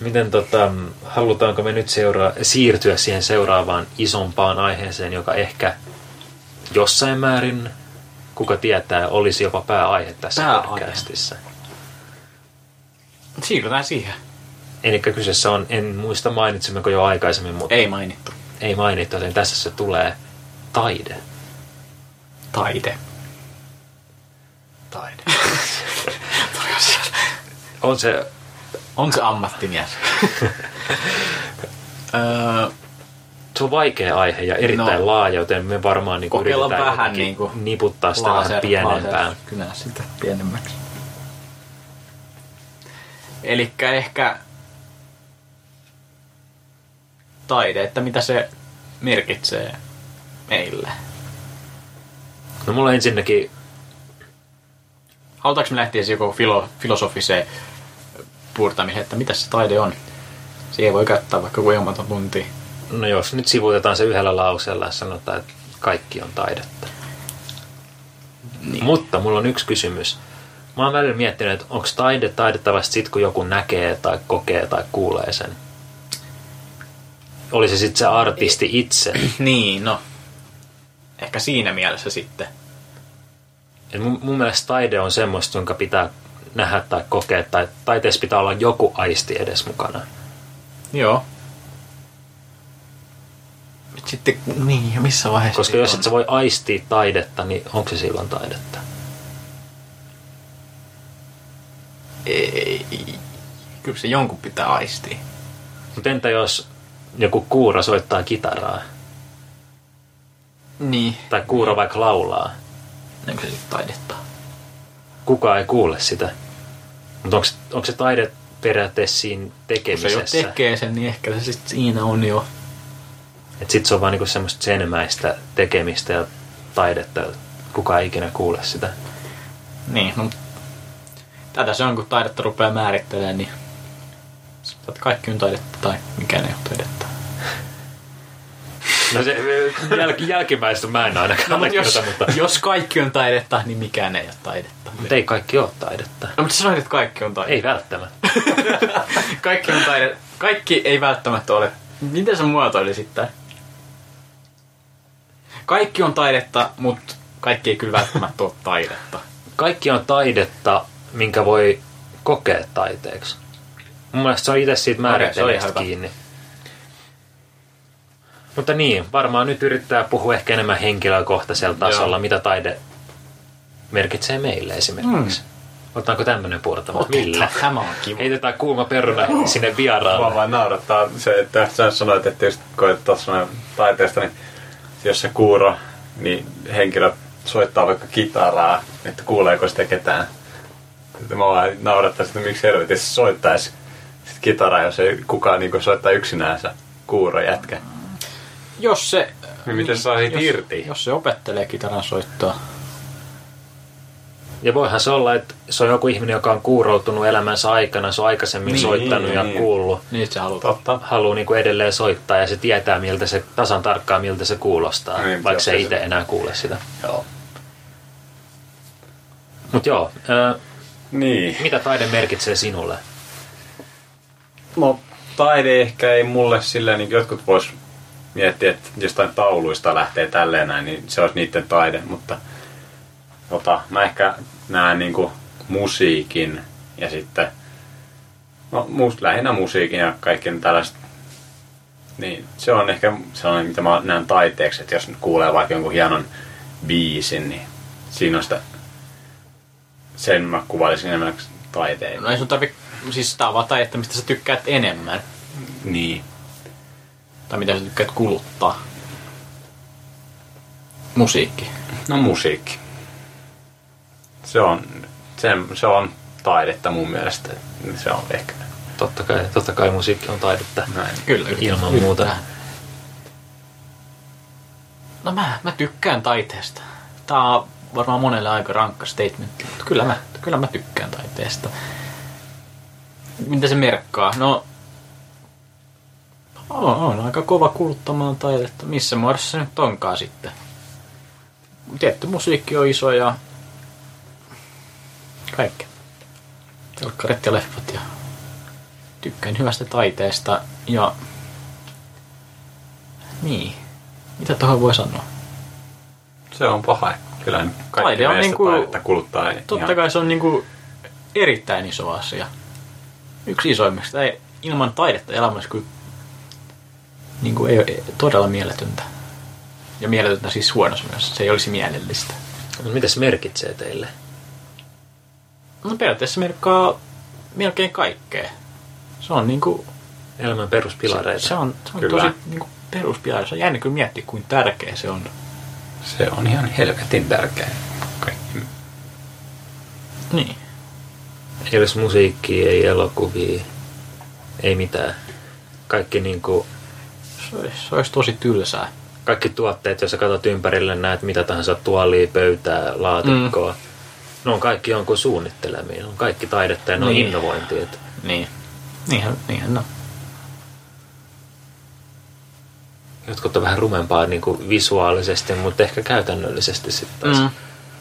Miten tota, halutaanko me nyt seuraa, siirtyä siihen seuraavaan isompaan aiheeseen, joka ehkä jossain määrin, kuka tietää, olisi jopa pääaihe tässä Pääaihe. podcastissa. Siirrytään siihen. Eli kyseessä on, en muista mainitsemmeko jo aikaisemmin, mutta Ei mainittu. ei mainittu, joten tässä se tulee taide. Taide. Taide. [laughs] On se- On se, ammattimies. [laughs] se on vaikea aihe ja erittäin No. laaja, joten me varmaan niin yritetään vähän jotenkin niinku niputtaa sitä vähän pienempään. Kynää sitä pienemmäksi. Elikkä ehkä taide, että mitä se merkitsee meille. No mulla ensinnäkin Halutaanko me lähteä joku filo, filosofiseen puurtamiseen, että mitä se taide on? Siihen voi käyttää vaikka kuinka tuntia. No jos nyt sivuutetaan se yhdellä lauseella ja sanotaan, että kaikki on taidetta. Niin. Mutta mulla on yksi kysymys. Mä oon välillä miettinyt, että onko taide taidetta vasta sit, kun joku näkee tai kokee tai kuulee sen. Oli se sitten se artisti itse. [clears throat] Niin, no. Ehkä siinä mielessä sitten. Et mun, mun mielestä taide on semmoista, jonka pitää nähdä tai kokea, tai taiteessa pitää olla joku aisti edes mukana. Joo. Nyt sitten, niin, ja missä vaiheessa Koska jos on? et sä voi aistia taidetta, niin onko se silloin taidetta? Ei, kyllä se jonkun pitää aistia. Mutta entä jos joku kuuro soittaa kitaraa? Niin. Tai kuuro vaikka laulaa? Onko se taidetta? Kukaan ei kuule sitä. Mutta onko, onko se taide periaatteessa siinä Kun se jo tekemisessä? tekee sen, niin ehkä se sitten siinä on jo. Että sit se on vaan niinku semmoista senmäistä tekemistä ja taidetta. Kukaan ei ikinä kuule sitä. Niin, no, tätä se on, kun taidetta rupeaa määrittelemään, niin kaikki on taidetta tai mikään ei ole taidetta. No se jäl, jälkimmäistä mä en ainakaan No, mutta jos, mutta, jos kaikki on taidetta, niin mikään ei ole taidetta. mutta ei kaikki ole taidetta. No, mutta sanoit, että kaikki on taidetta. Ei välttämättä. [laughs] kaikki on taidetta. Kaikki ei välttämättä ole. Miten sä muotoilisit tää? Kaikki on taidetta, mutta kaikki ei kyllä välttämättä ole taidetta. Kaikki on taidetta, minkä voi kokea taiteeksi. Mun mielestä se on itse siitä Okei, se oli määritelmästä hyvä. Mutta niin, varmaan nyt yrittää puhua ehkä enemmän henkilökohtaisella tasolla, Joo. mitä taide merkitsee meille esimerkiksi. Otetaanko tämmöinen puoltama? Millä? Tämä on kiva. Heitetään kuuma peruna sinne Mua vieraalle. vaan naurattaa se, että sä sanoit, että jos koet tuossa taiteesta, niin jos se kuuro, niin henkilö soittaa vaikka kitaraa, että kuuleeko sitä ketään. Sitten mä vaan naurattaa sitä, miksi helvetissä soittaisi sit kitaraa, jos ei kukaan niin soittaa yksinäänsä kuuro jätkä. Jos se... Niin miten sä saa siitä jos, irti? Jos se opettelee kitaran soittoa. Ja voihan se olla, että se on joku ihminen, joka on kuuroutunut elämänsä aikana, se on aikaisemmin Niin, soittanut ja niin. kuullut. Niin se haluaa. Totta. Haluaa niin kuin edelleen soittaa ja se tietää, miltä se, tasan tarkkaan miltä se kuulostaa, Niin, vaikka se itse enää kuule sitä. Joo. Mutta joo, ää, Niin. mitä taide merkitsee sinulle? No, taide ehkä ei mulle silleen, niin jotkut vois miettiä, että jostain tauluista lähtee tälleen näin, niin se olisi niiden taide, mutta tota, mä ehkä näen niinku musiikin ja sitten no, mus, lähinnä musiikin ja kaikki tällaiset niin se on ehkä sellainen, mitä mä näen taiteeksi, että jos nyt kuulee vaikka jonkun hienon biisin, niin siinä on sitä, sen mä kuvailisin enemmän taiteen. No ei sun tarvi... Siis tää on vaan taidetta, mistä sä tykkäät enemmän. Niin. Tai mitä sä tykkäät kuluttaa. Musiikki. No musiikki. Se on, se, se on taidetta mun mielestä. Se on ehkä Totta kai, totta kai musiikki on taidetta. näin. Kyllä, Ilman muuta. No mä, mä tykkään taiteesta. Tää on varmaan monelle aika rankka statement, mutta kyllä mä, kyllä mä tykkään taiteesta. Mitä se merkkaa? No, on, on aika kova kuluttamaan taidetta. Missä muodossa se nyt onkaan sitten? Tietty musiikki on iso ja kaikki. Telkkarit ja leffat ja tykkään hyvästä taiteesta ja niin. Mitä tuohon voi sanoa? Se on paha. Kyllä kaikki Taide on niinku- kuluttaa. Totta ihan- kai se on niinku erittäin iso asia. Yksi isoimmista. Ei, ilman taidetta elämä olisi kyllä niinku ei, ei, todella mieletöntä. Ja mieletöntä siis huonossa mielessä. Se ei olisi mielellistä. Mutta mitä se merkitsee teille? No periaatteessa merkkaa melkein kaikkea. Se on niinku... Elämän peruspilareita. Se, se on, se on Kyllä. tosi niinku peruspilari. Se on jännä kyllä miettiä, kuinka tärkeä se on. Se on ihan helvetin tärkeä. Kaikki. Niin. Ei olisi musiikkia, ei elokuvia, ei mitään. Kaikki, niin kuin, Se olisi, se olisi tosi tylsää. kaikki tuotteet, jos sä katsot ympärille, näet mitä tahansa tuolia, pöytää, laatikkoa. Mm. Ne on kaikki jonkun suunnittelemia. Ne on kaikki taidetta ja ne on Niin. innovointia. Et Niin. Niinhän, niinhän no. Jotkut on vähän rumempaa niin kuin visuaalisesti, mutta ehkä käytännöllisesti sitten taas. Mm.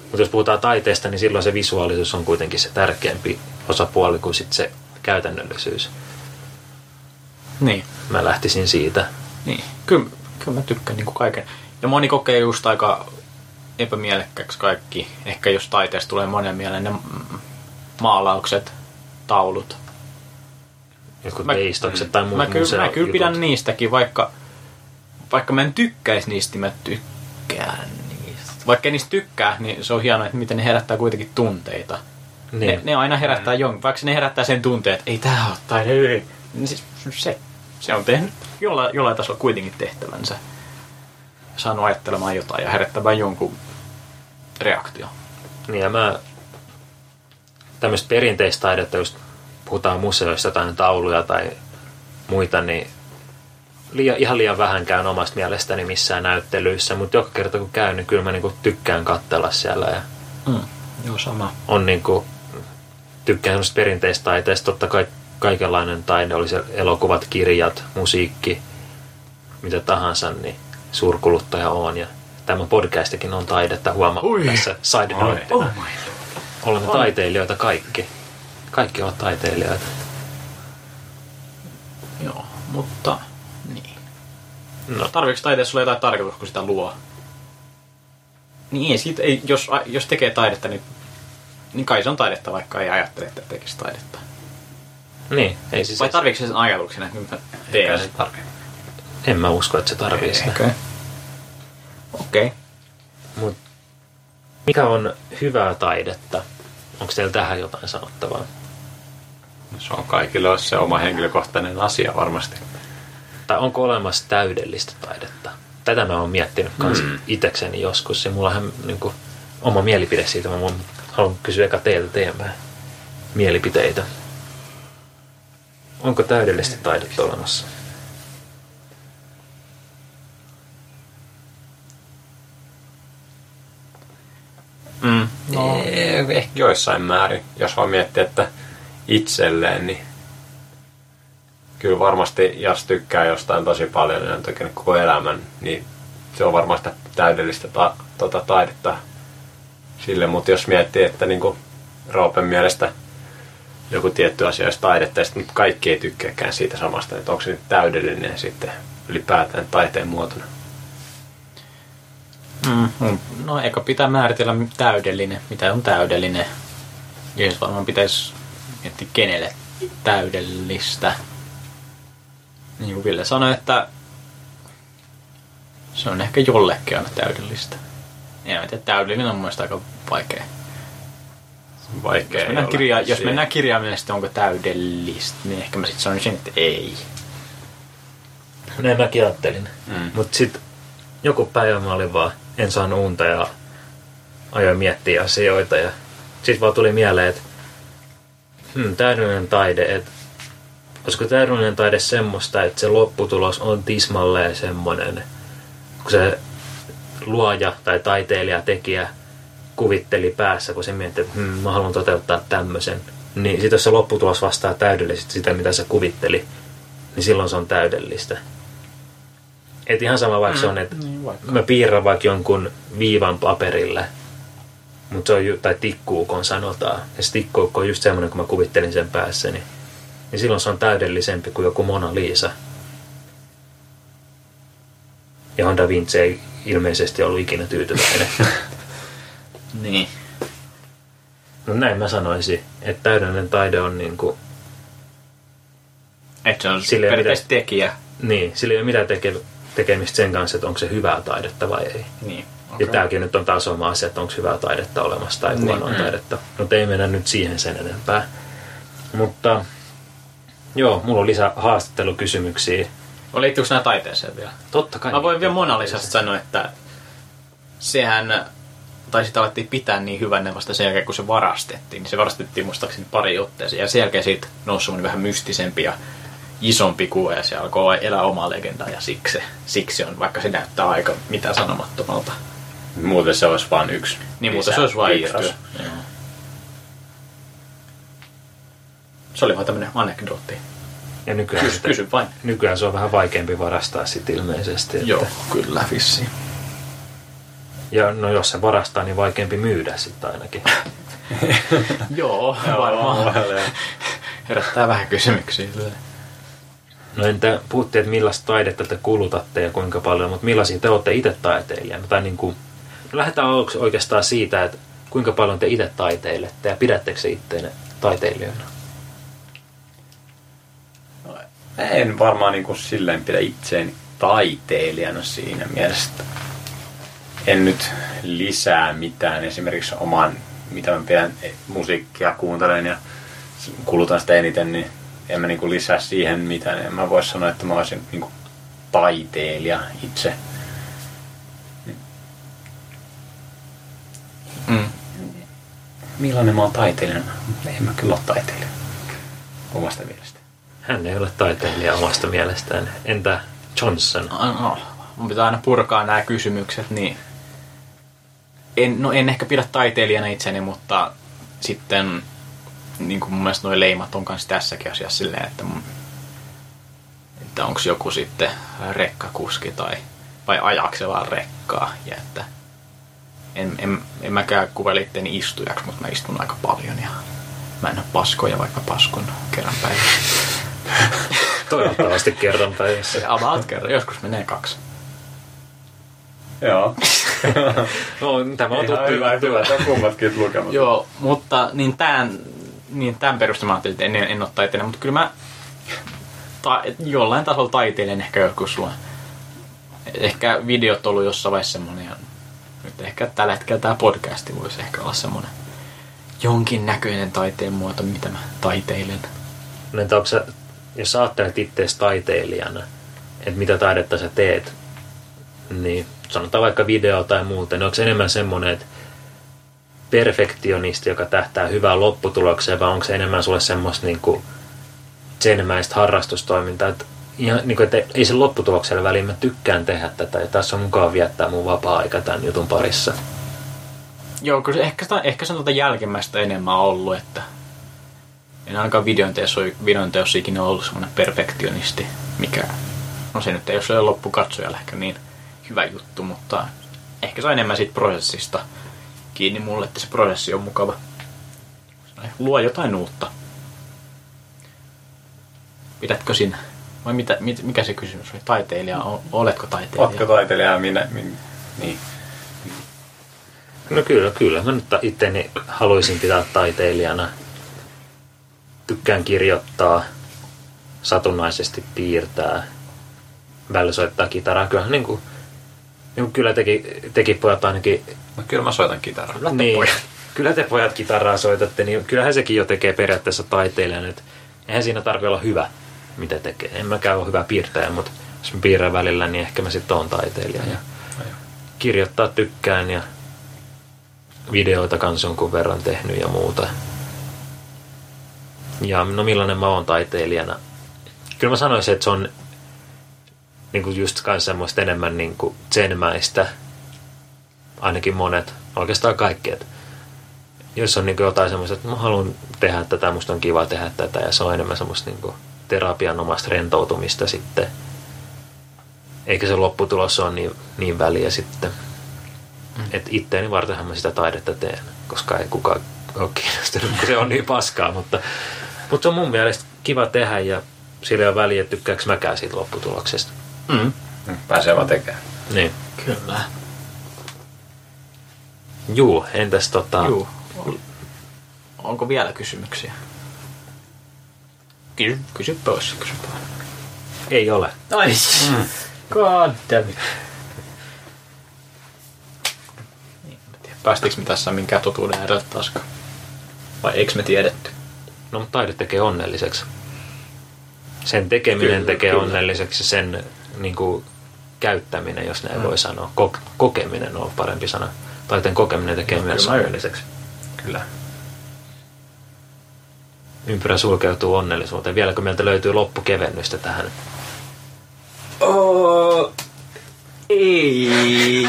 Mutta jos puhutaan taiteesta, niin silloin se visuaalisuus on kuitenkin se tärkeämpi osapuoli kuin sit se käytännöllisyys. Niin. Mä lähtisin siitä. Niin, kyllä, kyllä mä tykkään niin kaiken. Ja moni kokee just aika epämielekkäksi kaikki. Ehkä jos taiteesta tulee monen mieleen ne mm, maalaukset, taulut. Jotkut Mä- veistokset tai muut Mä kyllä, mä kyllä pidän niistäkin, vaikka, vaikka mä en tykkäisi niistä, niin mä tykkään niistä. Vaikka en niistä tykkää, niin se on hienoa, että miten ne herättää kuitenkin tunteita. Niin. Ne, ne aina herättää jonkun, vaikka ne herättää sen tunteen, että ei tää ole taide, ei. Niin siis se, se on tehnyt jollain, jollain tasolla kuitenkin tehtävänsä. Saanut ajattelemaan jotain ja herättämään jonkun reaktio. Niin ja mä tämmöistä perinteistä taidetta, just puhutaan museoista tai tauluja tai muita, niin liian, ihan liian vähän käyn omasta mielestäni missään näyttelyissä, mutta joka kerta kun käyn, niin kyllä mä niinku tykkään katsella siellä ja Mm. Joo, sama. on niinku, tykkään semmoista perinteistä taiteesta, totta kai kaikenlainen taide, oli se elokuvat, kirjat, musiikki, mitä tahansa, niin suurkuluttaja on ja tämä podcastikin on taidetta huomaa Ui. tässä side. Oh my Olemme taiteilijoita kaikki. Kaikki ovat taiteilijoita. Joo, mutta niin. No, Tarviiko taiteessa sulla jotain tarkoitus, kun sitä luo? Niin siitä, ei jos, jos tekee taidetta, niin, niin kai se on taidetta, vaikka ei ajattele, että tekisi taidetta. Niin, ei siis Vai tarviiko se sen ajatuksen, että nyt mä teen? se tarvitse. En mä usko, että se tarvii sitä. Okei. Okei. Mut mikä on hyvää taidetta? Onko teillä tähän jotain sanottavaa? Se on kaikille se oma henkilökohtainen asia varmasti. Tai onko olemassa täydellistä taidetta? Tätä mä oon miettinyt kans mm. itekseni joskus. Ja mulla on niin kuin, oma mielipide siitä. Mä haluan kysyä eka teiltä teidän mielipiteitä. Onko täydellistä taidetta olemassa? Mm. No. Ehkä joissain määrin, jos vaan miettii, että itselleen, niin kyllä varmasti, jos tykkää jostain tosi paljon ja on tehnyt koko elämän, niin se on varmasti täydellistä ta- tota taidetta sille, mutta jos miettii, että niin kuin Roopen mielestä joku tietty asia olisi taidetta, ja sitten kaikki ei tykkääkään siitä samasta, että onko se nyt täydellinen sitten ylipäätään taiteen muotona. Mm. mm. No eikö pitää määritellä täydellinen, mitä on täydellinen. Ja jos varmaan pitäisi miettiä kenelle täydellistä. Niin kuin Ville sanoi, että se on ehkä jollekin aina täydellistä. En mä tiedä, täydellinen on mun aika vaikea. Vaikea Jos mennään, kirja, jos mennään kirjaimellisesti, onko täydellistä, niin ehkä mä sitten sanoisin, että ei. Näin mäkin ajattelin. Mm. Mutta sitten joku päivä mä olin vaan, en saanut unta ja ajoin miettiä asioita. Ja sitten vaan tuli mieleen, että hmm, täydellinen taide, että olisiko täydellinen taide semmoista, että se lopputulos on tismalleen semmoinen, kun se luoja tai taiteilija, tekijä kuvitteli päässä, kun se mietti, että hmm, mä haluan toteuttaa tämmöisen. Niin sitten jos se lopputulos vastaa täydellisesti sitä, mitä se kuvitteli, niin silloin se on täydellistä. Et ihan sama vaikka se on, että Niin vaikka. mä piirrän vaikka jonkun viivan paperille, mutta se on ju, tai tikkuukon sanotaan. Ja se tikkuukko on just semmoinen, kun mä kuvittelin sen päässä, niin, niin silloin se on täydellisempi kuin joku Mona Lisa. Johon Da Vinci ei ilmeisesti ollut ikinä tyytyväinen. [laughs] Niin. no näin mä sanoisin, että täydellinen taide on niin kuin, Että se on Sillä ei periaatteessa tekijä. niin, sillä ei ole mitään teke, tekemistä sen kanssa, että onko se hyvää taidetta vai ei. Niin. Ja tämäkin nyt on taas oma asia, että onko hyvää taidetta olemassa tai huonoa Niin. taidetta. Mutta ei mennä nyt siihen sen enempää. Mutta joo, mulla on lisää haastattelukysymyksiä. Liittyykö nämä taiteeseen vielä? Totta kai. Mä voin vielä Mona Lisasta sanoa, että sehän, tai sitä alettiin pitää niin hyvänä vasta sen jälkeen, kun se varastettiin. Niin se varastettiin muistaakseni pari otteeseen. Ja sen jälkeen siitä nousi vähän mystisempi ja isompi kuva ja se alkoi elää omaa legendaa ja siksi, siksi on, vaikka se näyttää aika mitä sanomattomalta. Muuten se olisi vain yksi. Niin mutta se olisi vain yksi työ. Joo. Se oli vaan tämmönen anekdootti. Ja nykyään, Kysy, kysy vain. nykyään se on vähän vaikeampi varastaa sit ilmeisesti. Että, Joo, kyllä vissiin. Ja no jos se varastaa, niin vaikeampi myydä sitten ainakin. [laughs] Joo, varmaan. Herättää vähän kysymyksiä. No entä, puhuttiin, että millaista taidetta te kulutatte ja kuinka paljon, mutta millaisia te olette itse taiteilijana? Tai niin kuin, no lähdetään oikeastaan siitä, että kuinka paljon te itse taiteilette ja pidättekö se itteenne taiteilijoina? En varmaan niin kuin silleen pidä itseäni taiteilijana siinä mielessä. En nyt lisää mitään. Esimerkiksi oman, mitä mä pidän musiikkia kuuntelen ja kulutan sitä eniten, niin en mä niin kuin lisää siihen mitään. En mä voi sanoa, että mä olisin niin kuin taiteilija itse. Mm. Millainen mä oon taiteilijana? En mä kyllä ole taiteilija. Omasta mielestä. Hän ei ole taiteilija omasta mielestään. Entä Johnson? No, mun pitää aina purkaa nämä kysymykset, niin en, no en ehkä pidä taiteilijana itseni, mutta sitten niin kuin mun mielestä nuo leimat on kanssa tässäkin asiassa silleen, että, mun, että onko joku sitten rekkakuski tai vai ajaako vaan rekkaa. Ja että en, en, en mäkään kuvaile itteni istujaksi, mutta mä istun aika paljon ja mä en ole paskoja, vaikka paskon kerran päivässä. Toivottavasti kerran päivässä. About kerran, joskus menee kaksi. Joo. [laughs] No, tämä on tuttu juttu. Tämä kummatkin lukemat. Joo, mutta niin tämän, niin tämän perusteella mä ajattelin, että en, en ole taiteilija, mutta kyllä mä ta, jollain tasolla taiteilen ehkä joskus luen. Ehkä videot on ollut jossain vaiheessa semmonen ja nyt ehkä tällä hetkellä tämä podcasti voisi ehkä olla semmonen jonkin näköinen taiteen muoto, mitä mä taiteilen. No entä onko sä, jos sä ajattelet itseäsi taiteilijana, että mitä taidetta sä teet, niin sanotaan vaikka video tai muuta, niin onko se enemmän semmoinen, että perfektionisti, joka tähtää hyvään lopputulokseen, vai onko se enemmän sulle semmoista niin kuin zenmäistä harrastustoimintaa, että, ihan, niin kuin, että ei se lopputuloksella väliin, mä tykkään tehdä tätä ja tässä on mukaan viettää mun vapaa-aika tämän jutun parissa. Joo, kyllä ehkä, ehkä se on tuota jälkimmäistä enemmän ollut, että en ainakaan videonteossa, videonteossa ikinä ollut semmoinen perfektionisti, mikä, no se nyt ei ole sille loppukatsojalle ehkä niin hyvä juttu, mutta ehkä se on enemmän siitä prosessista kiinni mulle, että se prosessi on mukava. Luo jotain uutta. Pidätkö sinä? Vai mitä, mit, mikä se kysymys oli? Taiteilija, oletko taiteilija? Ootko taiteilija? Minä, min, niin. No kyllä, kyllä. Mä nyt itteni haluaisin pitää taiteilijana. Tykkään kirjoittaa, satunnaisesti piirtää, välillä soittaa kitaraa. Kyllä, niin kuin, niin kuin kyllä teki, teki pojat ainakin No kyllä mä soitan kitaraa. niin, kyllä te pojat kitaraa soitatte, niin kyllähän sekin jo tekee periaatteessa taiteilijan. Eihän siinä tarvitse olla hyvä, mitä tekee. En mäkään ole hyvä piirtäjä, mutta jos mä piirrän välillä, niin ehkä mä sitten oon taiteilija. Ja kirjoittaa tykkään ja videoita kanssa jonkun verran tehnyt ja muuta. Ja no millainen mä oon taiteilijana? Kyllä mä sanoisin, että se on niin kuin just kans semmoista enemmän niin kuin zenmäistä, ainakin monet, oikeastaan kaikki, että jos on niin jotain semmoista, että mä haluan tehdä tätä, musta on kiva tehdä tätä, ja se on enemmän semmoista niin terapian omasta rentoutumista sitten. Eikä se lopputulos ole niin, niin väliä sitten. Mm. Että itteeni vartenhan mä sitä taidetta teen, koska ei kukaan ole kiinnostunut, kun se on niin paskaa, mutta, mutta se on mun mielestä kiva tehdä ja sillä ei ole väliä, että tykkääkö mäkään siitä lopputuloksesta. Mm. Pääsee vaan tekemään. Niin. Kyllä. Juu, entäs tota... Juu. Onko vielä kysymyksiä? Kysy, kysy pois, kysy pois. Ei ole. Ai, mm. god damn it. Niin, Päästiinkö me tässä minkään totuuden äärelle taaskaan? Vai eikö me tiedetty? No, mutta taide tekee onnelliseksi. Sen tekeminen Kyllä, tekee kyllä. onnelliseksi, sen niin kuin, käyttäminen, jos näin voi sanoa. Ko- kokeminen on parempi sana. Taiteen kokeminen tekee myös onnelliseksi. Kyllä. Ympyrä sulkeutuu onnellisuuteen. Vieläkö meiltä löytyy loppukevennystä tähän? Oh, ei.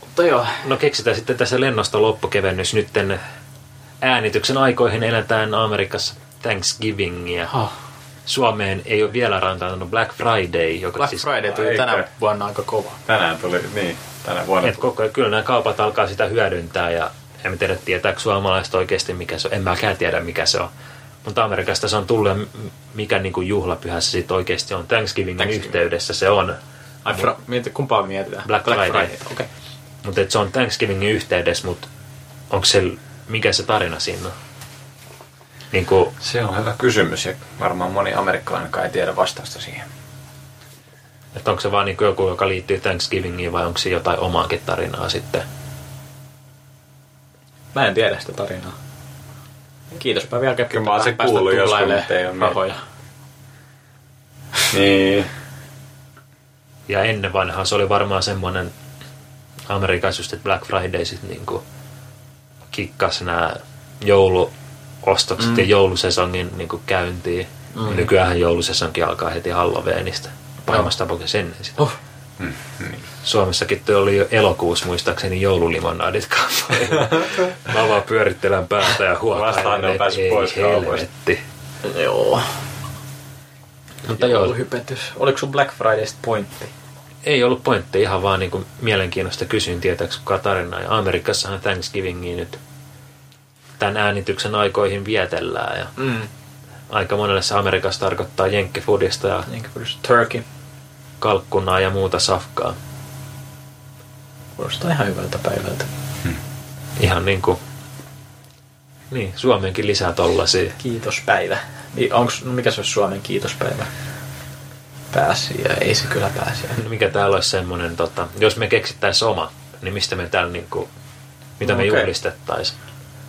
Mutta joo. No keksitään sitten tässä lennosta loppukevennys. Nytten äänityksen aikoihin eletään Amerikassa Thanksgivingia. Oh. Suomeen ei ole vielä rantautunut Black Friday, joka Black siis Friday tuli tänä vuonna aika kova. Tänään tuli, niin, tänä vuonna Et koko kyllä nämä kaupat alkaa sitä hyödyntää ja en tiedä, tietääkö suomalaiset oikeasti mikä se on. En mäkään tiedä mikä se on. Mutta Amerikasta se on tullut mikä niin kuin juhlapyhä se sitten oikeasti on. Thanksgivingin Thanksgiving. yhteydessä se on. Ai, fra, mieti, kumpaa mietitään? Black Friday. Okei. Okay. Mutta se on Thanksgivingin yhteydessä, mutta onko se, mikä se tarina siinä on? Niin kuin, Se on hyvä kysymys ja varmaan moni amerikkalainenkaan ei tiedä vastausta siihen. että onko se vaan niin kuin joku, joka liittyy Thanksgivingiin vai onko se jotain omaakin tarinaa sitten? Mä en tiedä sitä tarinaa. Kiitospäivän jälkeen Kyllä mä oon se kuullut joskus, mutta ei rahoja. Niin. Ja ennen vanhaa se oli varmaan semmoinen Amerikassa just, että Black Friday sitten niinku kikkas nämä jouluostokset mm. ja joulusesongin niinku käyntiin. Mm. Nykyään joulusesonkin alkaa heti Halloweenista. Pahimmassa tapauksessa ennen sitä. Oh. Mm, niin. Suomessakin tuo oli jo elokuussa muistaakseni joululimonadit kampanja. [laughs] Mä vaan pyörittelen päätä ja huokailen, on että päässyt ei pois helvetti. Joo. Mutta joo, hypetys. Oliko sun Black Fridaysta pointti? ei ollut pointti, ihan vaan niin kuin mielenkiinnosta kysyin tietääkö kukaan tarinaa. Ja Amerikassahan Thanksgivingia nyt tämän äänityksen aikoihin vietellään. Ja Mm. aika monelle se Amerikassa tarkoittaa jenkkifudista ja Turkey. kalkkunaa ja muuta safkaa. Kuulostaa ihan hyvältä päivältä. Ihan niin kuin, niin, Suomeenkin lisää tollasia. Kiitospäivä. Niin onks, no mikä se olisi Suomen kiitospäivä? Pääsiä, ei se kyllä pääsiä. No Mikä täällä olisi semmoinen, tota, jos me keksittäisiin oma, niin mistä me täällä niinku, mitä No me okei. juhlistettaisiin?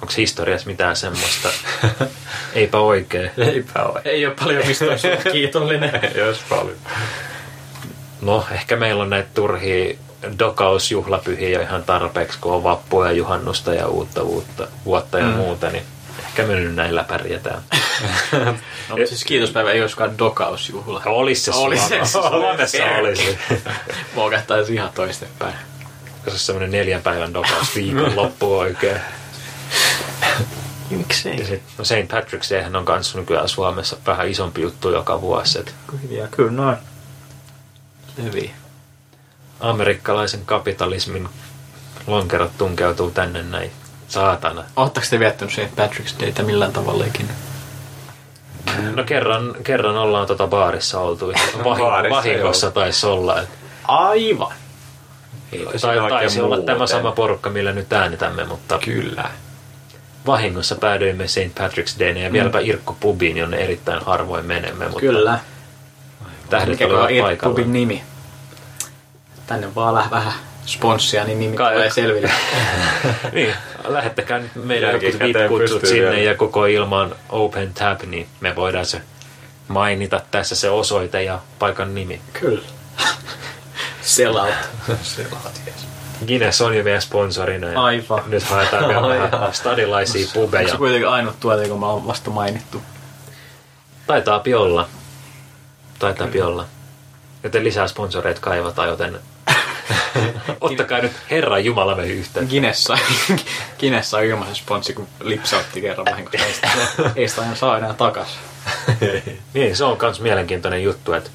Onko historiassa mitään semmoista? [laughs] Eipä oikein. Eipä ole. Ei ole paljon mistä olisi kiitollinen. [laughs] Ei olisi paljon. No, ehkä meillä on näitä turhia dokausjuhlapyhiä ihan tarpeeksi, kun on vappua ja juhannusta ja uutta, uutta vuotta ja mm. muuta, niin ehkä me nyt näillä pärjätään. [laughs] No, mutta siis kiitospäivä ei olisikaan dokausjuhla. Olisi se Olisi se Suomessa. Suomessa Perkele. olisi. Muokattaisiin ihan toistepäin. Se on semmoinen neljän päivän dokaus viikon loppu oikein. Miksei? Ja sit, no St. Patrick's Dayhän on kanssa nykyään Suomessa vähän isompi juttu joka vuosi. Et Hyviä, kyllä noin. Hyviä. amerikkalaisen kapitalismin lonkerot tunkeutuu tänne näin. Saatana. Oletteko te viettänyt St. Patrick's Dayta millään tavalla ikinä? No kerran, kerran ollaan tota baarissa oltu. [laughs] Vahinko, Baarissa, vahingossa taisi olla. Et, Aivan. tai oikein taisi olla tämä sama porukka, millä nyt äänitämme, mutta Kyllä. Vahingossa päädyimme St. Patrick's Dayne ja vieläpä Irkku Pubiin, jonne erittäin harvoin menemme, mutta Kyllä. tähdet Mikä on olivat Irk paikalla. Pubin nimi? Tänne vaan vähän sponssia, niin nimi Kai- tulee selville. [laughs] Niin, lähettäkää nyt meidän jotkut pystyy sinne vielä. ja koko ilman Open Tab, niin me voidaan se mainita tässä se osoite ja paikan nimi. Kyllä. [laughs] Sell out. Selaat, yes. Guinness on jo vielä sponsorina ja Aivan. nyt haetaan vielä [laughs] vähän stadilaisia Onko pubeja. se kuitenkin ainut tuote, kun mä oon vasta mainittu? Taitaa olla. Taitaa olla. Joten lisää sponsoreita kaivataan, joten [laughs] ottakaa nyt Herran Jumala meihin yhteen. Guinness sai, [laughs] Guinness sai ilmaisen sponssi, kun lipsautti kerran vahingossa. Ei sitä aina saa enää takas. Niin, se on myös mielenkiintoinen juttu, että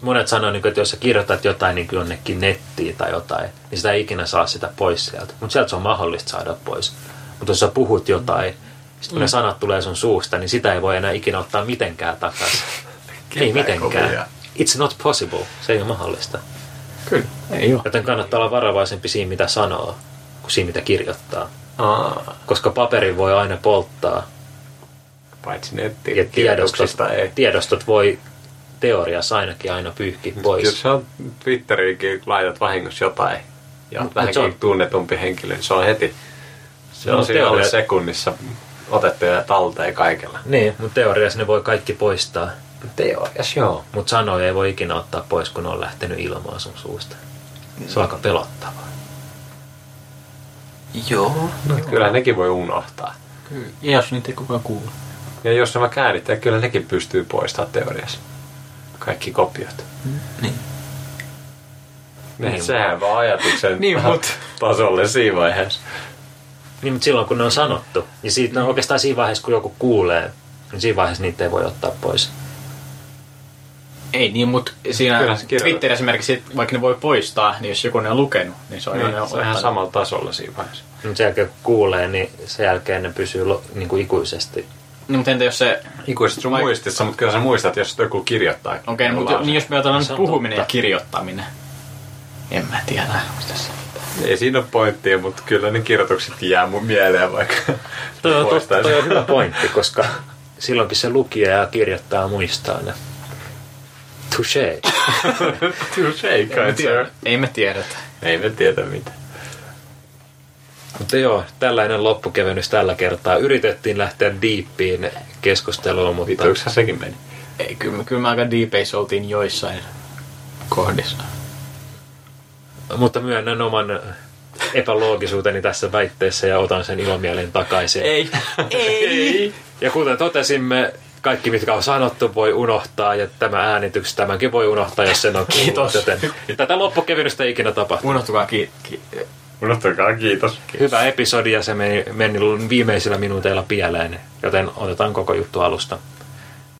monet sanoo, niin kuin, että jos sä kirjoitat jotain niin kuin jonnekin nettiin tai jotain, niin sitä ei ikinä saa sitä pois sieltä. Mutta sieltä se on mahdollista saada pois. Mutta jos sä puhut jotain, sitten kun ne sanat tulee sun suusta, niin sitä ei voi enää ikinä ottaa mitenkään takaisin. [laughs] ei mitenkään. kovia. It's not possible. Se ei ole mahdollista. Kyllä. Ei oo. Joten kannattaa olla varovaisempi siinä, mitä sanoo, kuin siinä, mitä kirjoittaa. Aa, Koska paperin voi aina polttaa, paitsi ja tiedostot, ei. tiedostot voi teoriassa ainakin aina pyyhkiä Kyllä pois. se on Twitteriinkin laitat vahingossa jotain ja Mut vähänkin se on- tunnetumpi henkilö, niin se on heti. Se No, on siinä teoria- sekunnissa otettu ja talteen kaikella. Niin, mutta teoriassa ne voi kaikki poistaa. Teoriassa joo. Mutta sanoja ei voi ikinä ottaa pois, kun ne on lähtenyt ilmaan sun suusta. Se on aika pelottavaa. Joo. No, kyllä nekin voi unohtaa. Kyllä. Ja jos niitä ei kukaan kuulu. Ja jos nämä käärittää, kyllä nekin pystyy poistamaan teoriassa. Kaikki kopiot. Niin. Niin, Niin. sehän vaan ajatuksen Niin, mut- tasolle siinä vaiheessa. Niin, mutta silloin kun ne on sanottu, niin siitä no, oikeastaan siinä vaiheessa, kun joku kuulee, niin siinä vaiheessa niitä ei voi ottaa pois. Ei niin, mutta siinä Kyllä. Twitter esimerkiksi, vaikka ne voi poistaa, niin jos joku ne on lukenut, niin se on Niin, aina se on ihan samalla tasolla siinä vaiheessa. Mutta sen jälkeen kun kuulee, niin sen jälkeen ne pysyy lo, niin kuin ikuisesti. Niin, mutta entä jos se... Ikuisesti sun Vai- muistissa, mutta kyllä sä muistat, jos joku kirjoittaa. Okei, okay, jonkun mutta niin jos me ajatellaan puhuminen totta. ja kirjoittaminen. En mä tiedä. tässä. Ei siinä ole pointtia, mutta kyllä ne kirjoitukset jää mun mieleen vaikka. Toi on, [laughs] totta, toi on hyvä pointti, koska silloinkin se lukija ja kirjoittaa muistaa ne. Touché. [laughs] Touché, tiedä. Ei me tiedetä. Ei me tiedä mitä. Mutta joo, tällainen loppukevennys tällä kertaa. Yritettiin lähteä diippiin keskusteluun, mutta Vituuksihan sekin meni. Ei, kyllä, kyllä me aika deepeissä oltiin joissain kohdissa. Mutta myönnän oman epäloogisuuteni tässä väitteessä ja otan sen ilomielen takaisin. Ei. Ei. Ja kuten totesimme, kaikki mitkä on sanottu voi unohtaa ja tämä äänitys tämänkin voi unohtaa, jos sen on kuullut. Kiitos. Joten tätä loppukevennystä ei ikinä tapahtunut. Unohtukaa ki- ki- Unohtakaa kiitos. Hyvä episodi ja se meni, meni viimeisillä minuuteilla pieleen, joten otetaan koko juttu alusta.